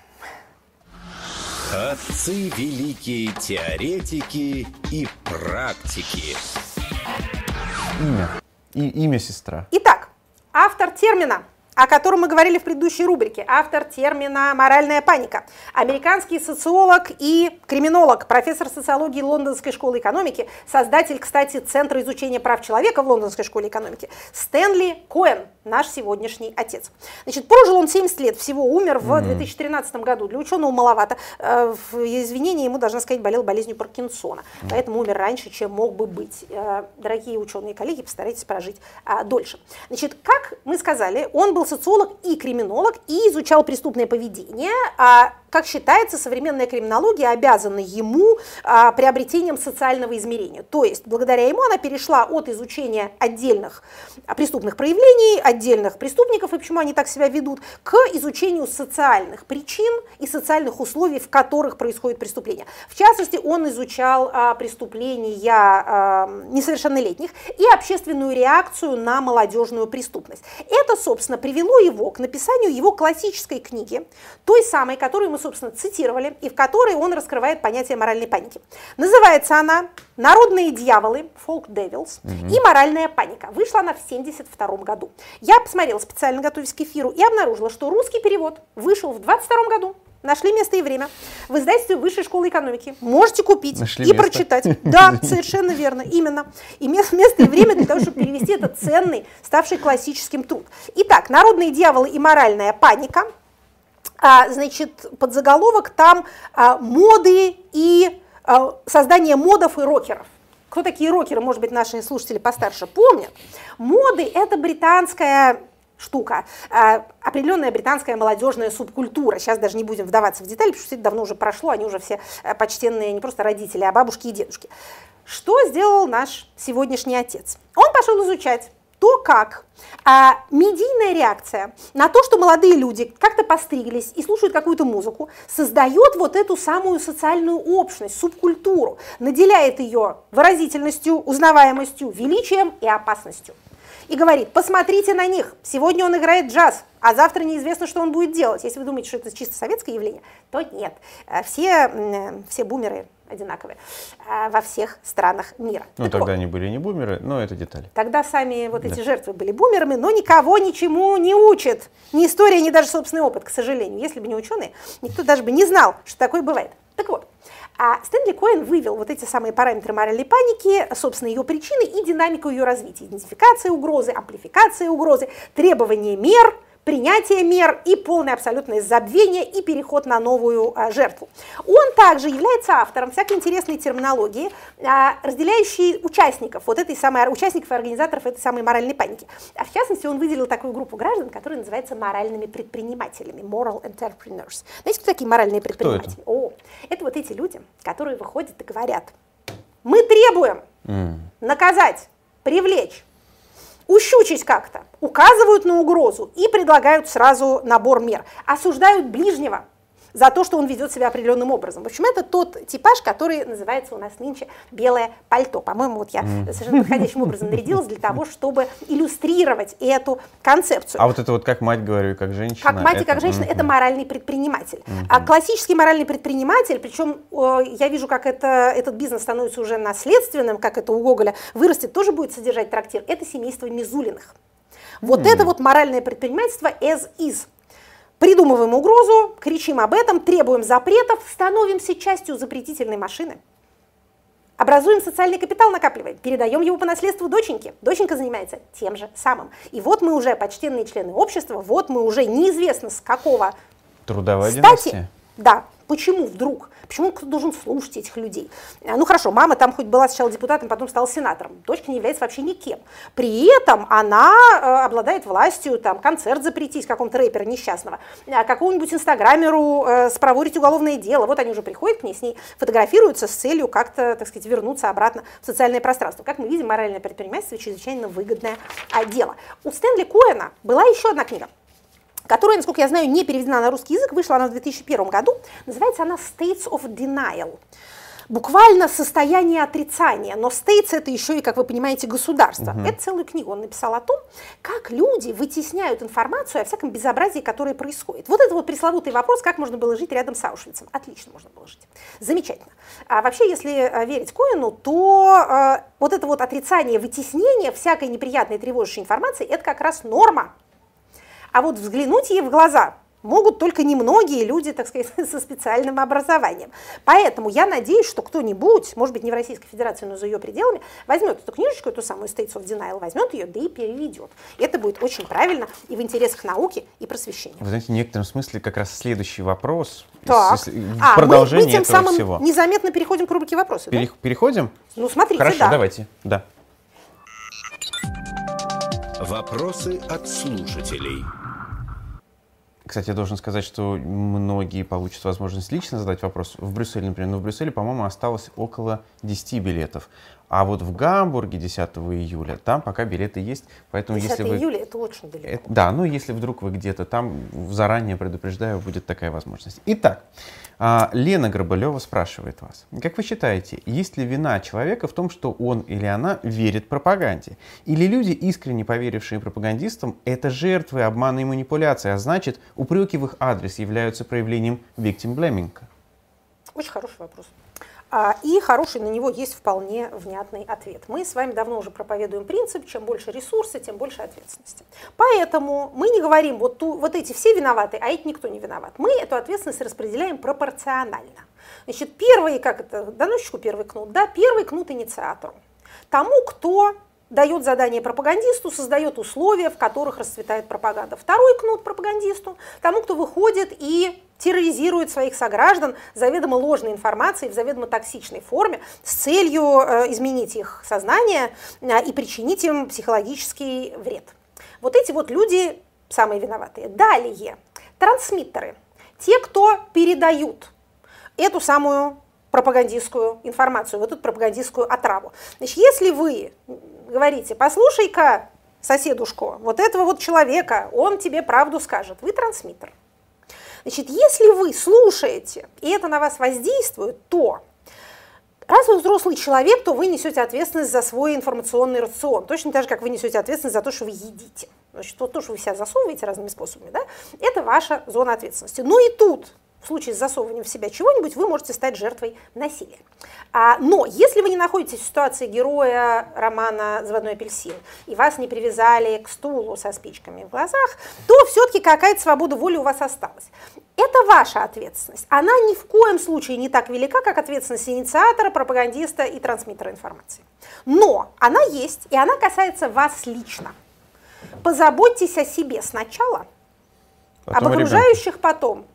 Отцы – великие теоретики и практики. Имя. И имя сестра. Итак, автор термина о котором мы говорили в предыдущей рубрике, автор термина «моральная паника», американский социолог и криминолог, профессор социологии Лондонской школы экономики, создатель, кстати, Центра изучения прав человека в Лондонской школе экономики, Стэнли Коэн, наш сегодняшний отец. Значит, прожил он 70 лет, всего умер в 2013 году. Для ученого маловато. Э, в извинении ему, должна сказать, болел болезнью Паркинсона, поэтому умер раньше, чем мог бы быть. Э, дорогие ученые коллеги, постарайтесь прожить а, дольше. Значит, как мы сказали, он был социолог и криминолог и изучал преступное поведение, а как считается, современная криминология обязана ему а, приобретением социального измерения. То есть, благодаря ему она перешла от изучения отдельных а, преступных проявлений, отдельных преступников и почему они так себя ведут, к изучению социальных причин и социальных условий, в которых происходит преступление. В частности, он изучал а, преступления а, несовершеннолетних и общественную реакцию на молодежную преступность. Это, собственно, привело его к написанию его классической книги, той самой, которую мы собственно, цитировали, и в которой он раскрывает понятие моральной паники. Называется она «Народные дьяволы», «Folk Devils» угу. и «Моральная паника». Вышла она в 1972 году. Я посмотрела специально, готовясь к эфиру, и обнаружила, что русский перевод вышел в 22 году. Нашли место и время в издательстве Высшей школы экономики. Можете купить Нашли и место. прочитать. Да, [laughs] совершенно верно, именно. И место и время для того, чтобы перевести этот ценный, ставший классическим труд. Итак, «Народные дьяволы и моральная паника» а, значит, подзаголовок там а, моды и а, создание модов и рокеров. Кто такие рокеры, может быть, наши слушатели постарше помнят. Моды – это британская штука, определенная британская молодежная субкультура. Сейчас даже не будем вдаваться в детали, потому что это давно уже прошло, они уже все почтенные не просто родители, а бабушки и дедушки. Что сделал наш сегодняшний отец? Он пошел изучать то, как а, медийная реакция на то, что молодые люди как-то постриглись и слушают какую-то музыку, создает вот эту самую социальную общность, субкультуру, наделяет ее выразительностью, узнаваемостью, величием и опасностью. И говорит, посмотрите на них, сегодня он играет джаз, а завтра неизвестно, что он будет делать. Если вы думаете, что это чисто советское явление, то нет. Э, все, все бумеры одинаковые а, во всех странах мира. Ну, так тогда вот, они были не бумеры, но это детали. Тогда сами вот эти да. жертвы были бумерами, но никого ничему не учат. Ни история, ни даже собственный опыт, к сожалению. Если бы не ученые, никто даже бы не знал, что такое бывает. Так вот, а Стэнли Коэн вывел вот эти самые параметры моральной паники, собственно, ее причины и динамику ее развития. Идентификация угрозы, амплификация угрозы, требования мер – принятие мер и полное абсолютное забвение и переход на новую а, жертву. Он также является автором всякой интересной терминологии, а, разделяющей участников, вот этой самой, участников и организаторов этой самой моральной паники. А в частности, он выделил такую группу граждан, которая называется моральными предпринимателями, moral entrepreneurs. Знаете, кто такие моральные предприниматели? Кто это? О, это вот эти люди, которые выходят и говорят, мы требуем mm. наказать, привлечь ущучить как-то, указывают на угрозу и предлагают сразу набор мер, осуждают ближнего, за то, что он ведет себя определенным образом. В общем, это тот типаж, который называется у нас нынче белое пальто. По-моему, вот я совершенно подходящим образом нарядилась для того, чтобы иллюстрировать эту концепцию. А вот это вот как мать говорю, как женщина. Как мать это... и как женщина, это моральный предприниматель. А классический моральный предприниматель, причем я вижу, как это, этот бизнес становится уже наследственным, как это у Гоголя вырастет, тоже будет содержать трактир. Это семейство Мизулиных. Вот mm. это вот моральное предпринимательство as is. Придумываем угрозу, кричим об этом, требуем запретов, становимся частью запретительной машины. Образуем социальный капитал, накапливаем, передаем его по наследству доченьке. Доченька занимается тем же самым. И вот мы уже почтенные члены общества, вот мы уже неизвестно с какого Трудовая стати. Да, Почему вдруг? Почему кто должен слушать этих людей? А, Ну хорошо, мама там хоть была сначала депутатом, потом стала сенатором. Дочка не является вообще никем. При этом она э, обладает властью там концерт запретить какому-то рэпера несчастного, а какому-нибудь инстаграмеру э, спроворить уголовное дело. Вот они уже приходят к ней, с ней фотографируются с целью как-то, так сказать, вернуться обратно в социальное пространство. Как мы видим, моральное предпринимательство чрезвычайно выгодное а, дело. У Стэнли Коэна была еще одна книга которая, насколько я знаю, не переведена на русский язык, вышла она в 2001 году. Называется она States of Denial. Буквально состояние отрицания, но States это еще и, как вы понимаете, государство. Мгм. Это целую книгу он написал о том, как люди вытесняют информацию о всяком безобразии, которое происходит. Вот это вот пресловутый вопрос, как можно было жить рядом с Аушвицем. Отлично можно было жить. Замечательно. А вообще, если э, верить Коину, то э, вот это вот отрицание, вытеснение всякой неприятной тревожащей информации, это как раз норма. А вот взглянуть ей в глаза могут только немногие люди, так сказать, [laughs] со специальным образованием. Поэтому я надеюсь, что кто-нибудь, может быть, не в Российской Федерации, но за ее пределами, возьмет эту книжечку, эту самую States of Denial, возьмет ее, да и переведет. Это будет очень правильно и в интересах науки и просвещения. Вы знаете, в некотором смысле как раз следующий вопрос, Так. А, мы- продолжение мы, тем этого самым всего. незаметно переходим к рубрике вопросы, да? Пере- Переходим? Ну, смотрите, Хорошо, да. давайте. Да. Вопросы от слушателей. Кстати, я должен сказать, что многие получат возможность лично задать вопрос. В Брюсселе, например, но в Брюсселе, по-моему, осталось около 10 билетов. А вот в Гамбурге 10 июля, там пока билеты есть, поэтому 10 если вы... июля это очень далеко. Это- да, ну если вдруг вы где-то там, заранее предупреждаю, будет такая возможность. Итак, а, Лена Горбалева спрашивает вас. Как вы считаете, есть ли вина человека в том, что он или она верит пропаганде? Или люди, искренне поверившие пропагандистам, это жертвы обмана и манипуляции, а значит, упреки в их адрес являются проявлением victim blaming? Очень хороший вопрос. А, И хороший на него есть вполне внятный ответ. Мы с вами давно уже проповедуем принцип, чем больше ресурса, тем больше ответственности. Поэтому мы не говорим, вот, ту, вот эти все виноваты, а эти никто не виноват. Мы эту ответственность распределяем пропорционально. Значит, первый, как это, доносчику первый кнут, да, первый кнут инициатору. Тому, кто дает задание пропагандисту, создает условия, в которых расцветает пропаганда. Второй кнут пропагандисту, тому, кто выходит и терроризирует своих сограждан заведомо ложной информацией в заведомо токсичной форме с целью э, изменить их сознание э, и причинить им психологический вред. Вот эти вот люди самые виноватые. Далее, трансмиттеры, те, кто передают эту самую пропагандистскую информацию, вот эту пропагандистскую отраву. Значит, если вы говорите, послушай-ка, соседушку, вот этого вот человека, он тебе правду скажет, вы трансмиттер. Значит, если вы слушаете, и это на вас воздействует, то раз вы взрослый человек, то вы несете ответственность за свой информационный рацион. Точно так же, как вы несете ответственность за то, что вы едите. Значит, вот то, что вы себя засовываете разными способами, да, это ваша зона ответственности. Ну и тут в случае с засовыванием в себя чего-нибудь вы можете стать жертвой насилия. А, но если вы не находитесь в ситуации героя романа «Заводной апельсин» и вас не привязали к стулу со спичками в глазах, то все-таки какая-то свобода воли у вас осталась. Это ваша ответственность. Она ни в коем случае не так велика, как ответственность инициатора, пропагандиста и трансмиттера информации. Но она есть, и она касается вас лично. Позаботьтесь о себе сначала, Потом об ребенка. окружающих потом.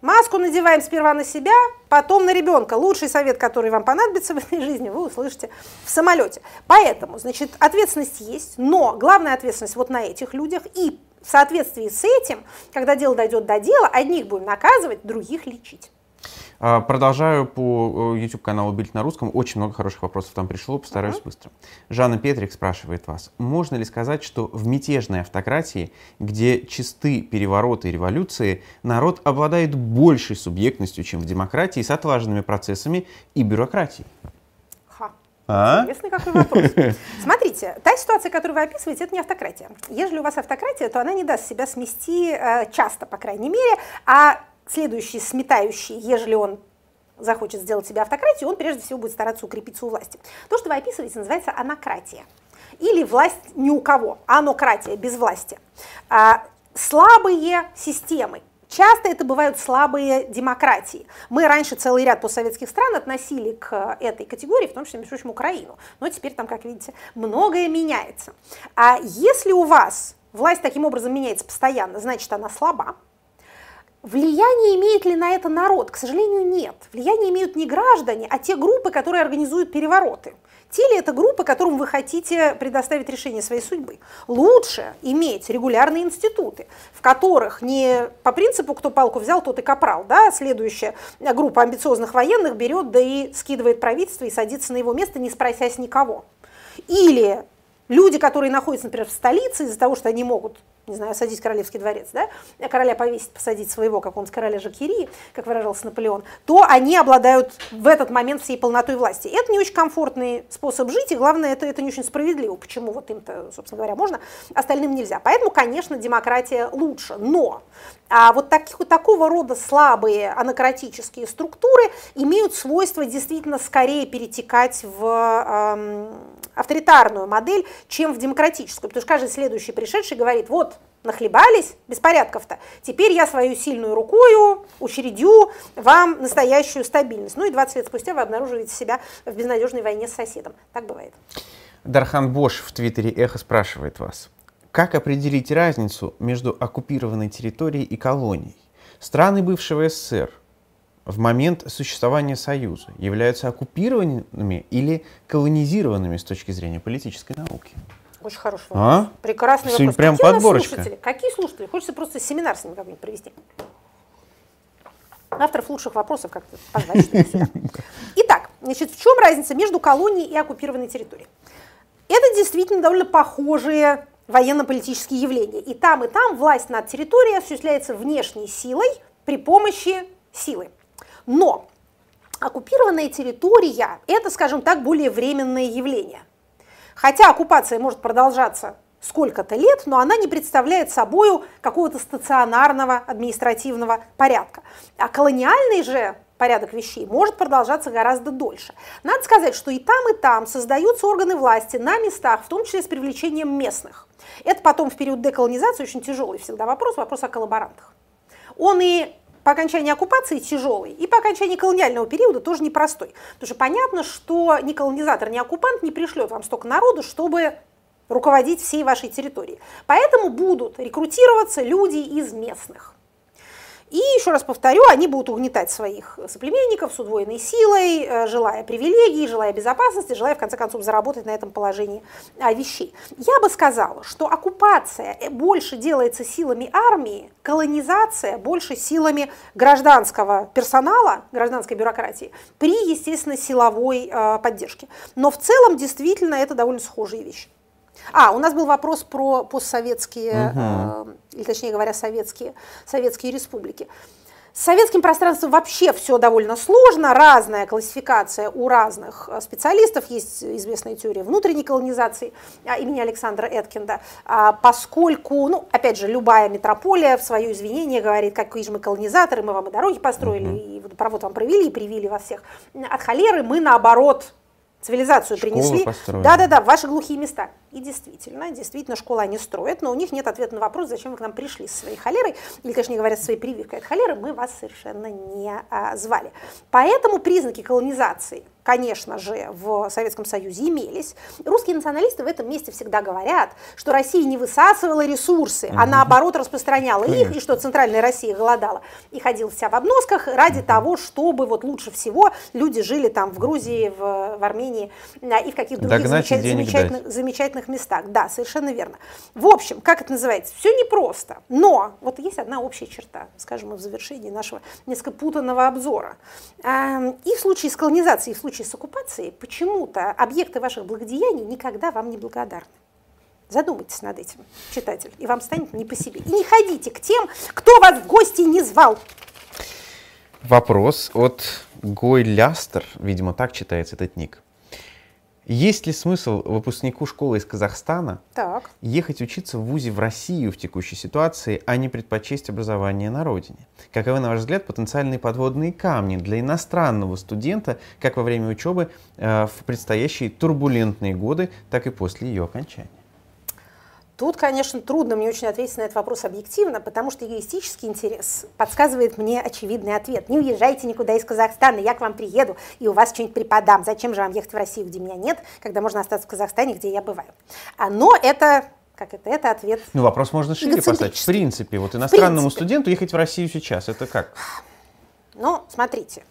Маску надеваем сперва на себя, потом на ребенка. Лучший совет, который вам понадобится в этой жизни, вы услышите в самолете. Поэтому, значит, ответственность есть, но главная ответственность вот на этих людях. И в соответствии с этим, когда дело дойдет до дела, одних будем наказывать, других лечить. А, Продолжаю по э, YouTube-каналу Бильд на русском. Очень много хороших вопросов там пришло, постараюсь быстро. Жанна Петрик спрашивает вас, можно ли сказать, что в мятежной автократии, где чисты перевороты и революции, народ обладает большей субъектностью, чем в демократии, с отлаженными процессами и бюрократией? А? Интересный какой вопрос. [laughs] Смотрите, та ситуация, которую вы описываете, это не автократия. Если у вас автократия, то она не даст себя смести э, часто, по крайней мере, а следующий сметающий, ежели он захочет сделать себе автократию, он прежде всего будет стараться укрепиться у власти. То, что вы описываете, называется анократия. Или власть ни у кого, анократия, без власти. А, слабые системы, Часто это бывают слабые демократии. Мы раньше целый ряд постсоветских стран относили к этой категории, в том числе, между прочим, Украину. Но теперь там, как видите, многое меняется. А если у вас власть таким образом меняется постоянно, значит, она слаба. Влияние имеет ли на это народ? К сожалению, нет. Влияние имеют не граждане, а те группы, которые организуют перевороты. Те ли это группы, которым вы хотите предоставить решение своей судьбы? Лучше иметь регулярные институты, в которых не по принципу «кто палку взял, тот и капрал», да, следующая группа амбициозных военных берет, да и скидывает правительство и садится на его место, не спросясь никого. Или люди, которые находятся, например, в столице из-за того, что они могут не знаю, садить королевский дворец, да, короля повесить, посадить своего, как он с короля Жакирии, как выражался Наполеон, то они обладают в этот момент всей полнотой власти. Это не очень комфортный способ жить, и главное, это, это не очень справедливо. Почему вот им-то, собственно говоря, можно, остальным нельзя. Поэтому, конечно, демократия лучше. Но а вот таких, такого рода слабые анакратические структуры имеют свойство действительно скорее перетекать в эм, авторитарную модель, чем в демократическую. Потому что каждый следующий пришедший говорит, вот, нахлебались беспорядков-то, теперь я свою сильную рукою учредю вам настоящую стабильность. Ну и 20 лет спустя вы обнаруживаете себя в безнадежной войне с соседом. Так бывает. Дархан Бош в Твиттере «Эхо» спрашивает вас. Как определить разницу между оккупированной территорией и колонией? Страны бывшего СССР в момент существования Союза являются оккупированными или колонизированными с точки зрения политической науки? Очень хороший а? вопрос. А? Прекрасный Все вопрос. Прям Какие подборочка. слушатели? Какие слушатели? Хочется просто семинар с ними как-нибудь провести. Авторов лучших вопросов как-то позвать. [laughs] Итак, значит, в чем разница между колонией и оккупированной территорией? Это действительно довольно похожие военно-политические явления. И там, и там власть над территорией осуществляется внешней силой при помощи силы. Но оккупированная территория – это, скажем так, более временное явление. Хотя оккупация может продолжаться сколько-то лет, но она не представляет собой какого-то стационарного административного порядка. А колониальный же порядок вещей может продолжаться гораздо дольше. Надо сказать, что и там, и там создаются органы власти на местах, в том числе с привлечением местных. Это потом в период деколонизации очень тяжелый всегда вопрос, вопрос о коллаборантах. Он и по окончании оккупации тяжелый, и по окончании колониального периода тоже непростой. Потому что понятно, что ни колонизатор, ни оккупант не пришлет вам столько народу, чтобы руководить всей вашей территорией. Поэтому будут рекрутироваться люди из местных. И еще раз повторю, они будут угнетать своих соплеменников с удвоенной силой, э, желая привилегий, желая безопасности, желая в конце концов заработать на этом положении а, вещей. Я бы сказала, что оккупация э, больше делается силами армии, колонизация больше силами гражданского персонала, гражданской бюрократии при, естественно, силовой э, поддержке. Но в целом действительно это довольно схожие вещи. А, у нас был вопрос про постсоветские, угу. э, или точнее говоря, советские, советские республики. С советским пространством вообще все довольно сложно, разная классификация у разных э, специалистов, есть известная теория внутренней колонизации а, имени Александра Эткинда, а, поскольку, ну, опять же, любая метрополия в свое извинение говорит, какие же мы колонизаторы, мы вам и дороги построили, и водопровод вам провели, и привили вас всех от холеры, мы наоборот цивилизацию Школы принесли. Да-да-да, в ваши глухие места. И действительно, действительно, школы они строят, но у них нет ответа на вопрос, зачем вы к нам пришли со своей холерой, или, точнее говоря, со своей прививкой от холеры, мы вас совершенно не а, звали. Поэтому признаки колонизации – конечно же, в Советском Союзе имелись. Русские националисты в этом месте всегда говорят, что Россия не высасывала ресурсы, а наоборот распространяла их, и что Центральная Россия голодала и ходила вся в обносках ради того, чтобы вот лучше всего люди жили там в Грузии, в, в Армении а, и в каких-то других замечательных, замечательных, замечательных местах. Да, совершенно верно. В общем, как это называется? Все непросто, но вот есть одна общая черта, скажем, в завершении нашего несколько путанного обзора. Эм, и в случае с колонизацией, и в случае случае с оккупацией почему-то объекты ваших благодеяний никогда вам не благодарны. Задумайтесь над этим, читатель, и вам станет не по себе. И не ходите к тем, кто вас в гости не звал. Вопрос от Гой Лястер, видимо, так читается этот ник. Есть ли смысл выпускнику школы из Казахстана так. ехать учиться в ВУЗе в Россию в текущей ситуации, а не предпочесть образование на родине? Каковы, на ваш взгляд, потенциальные подводные камни для иностранного студента как во время учебы э, в предстоящие турбулентные годы, так и после ее окончания? Тут, конечно, трудно мне очень ответить на этот вопрос объективно, потому что эгоистический интерес подсказывает мне очевидный ответ. Не уезжайте никуда из Казахстана, я к вам приеду и у вас что-нибудь преподам. Зачем же вам ехать в Россию, где меня нет, когда можно остаться в Казахстане, где я бываю? А, но это Как это? Это ответ. Ну, вопрос можно шире поставить. В принципе, вот иностранному принципе. студенту ехать в Россию сейчас, это как? Ну, смотрите.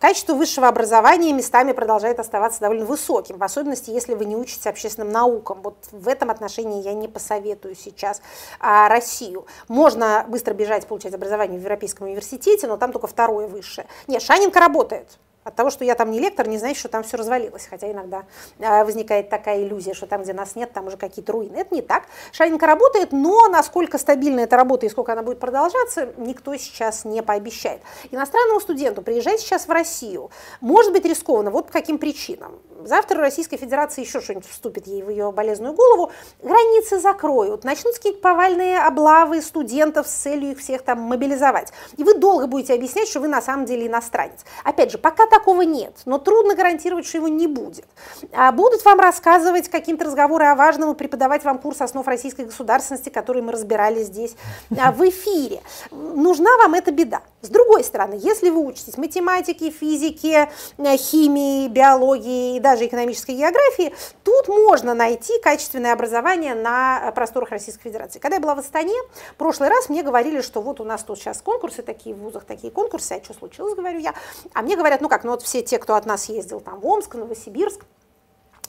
Качество высшего образования местами продолжает оставаться довольно высоким, в особенности, если вы не учитесь общественным наукам. Вот в этом отношении я не посоветую сейчас а, Россию. Можно быстро бежать получать образование в Европейском университете, но там только второе высшее. Нет, Шанинка работает. От того, что я там не лектор, не значит, что там все развалилось. Хотя иногда э, возникает такая иллюзия, что там, где нас нет, там уже какие-то руины. Это не так. Шаренька работает, но насколько стабильна эта работа и сколько она будет продолжаться, никто сейчас не пообещает. Иностранному студенту приезжать сейчас в Россию может быть рискованно. Вот по каким причинам. Завтра в Российской Федерации еще что-нибудь вступит ей в ее болезную голову. Границы закроют, начнут какие-то повальные облавы студентов с целью их всех там мобилизовать. И вы долго будете объяснять, что вы на самом деле иностранец. Опять же, пока такого нет, но трудно гарантировать, что его не будет. А будут вам рассказывать какие-то разговоры о важном и преподавать вам курс основ российской государственности, который мы разбирали здесь а, в эфире. Нужна вам эта беда. С другой стороны, если вы учитесь математике, физике, э, химии, биологии и даже экономической географии, тут можно найти качественное образование на э, просторах Российской Федерации. Когда я была в Астане, в прошлый раз мне говорили, что вот у нас тут сейчас конкурсы такие в вузах, такие конкурсы, а что случилось, говорю я. А мне говорят, ну как, ну вот все те, кто от нас ездил там в Омск, Новосибирск,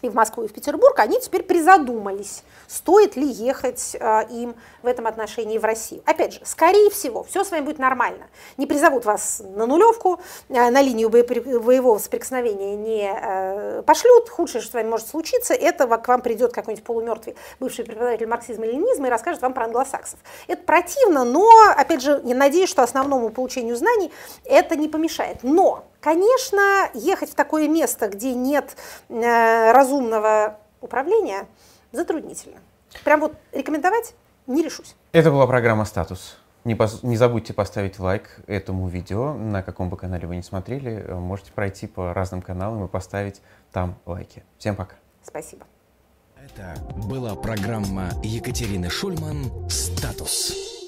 и в Москву, и в Петербург, они теперь призадумались, стоит ли ехать э, им в этом отношении в Россию. Опять же, скорее всего, все с вами будет нормально. Не призовут вас на нулевку, э, на линию боевого соприкосновения не э, пошлют. Худшее, что с вами может случиться, это к вам придет какой-нибудь полумертвый бывший преподаватель марксизма и ленинизма и расскажет вам про англосаксов. Это противно, но, опять же, я надеюсь, что основному получению знаний это не помешает. Но Конечно, ехать в такое место, где нет э, разумного управления, затруднительно. Прям вот рекомендовать не решусь. Это была программа «Статус». Не, пос- не забудьте поставить лайк этому видео, на каком бы канале вы не смотрели. Э, Можете пройти по разным каналам и поставить там лайки. Всем пока. Спасибо. Это была программа Екатерины Шульман «Статус».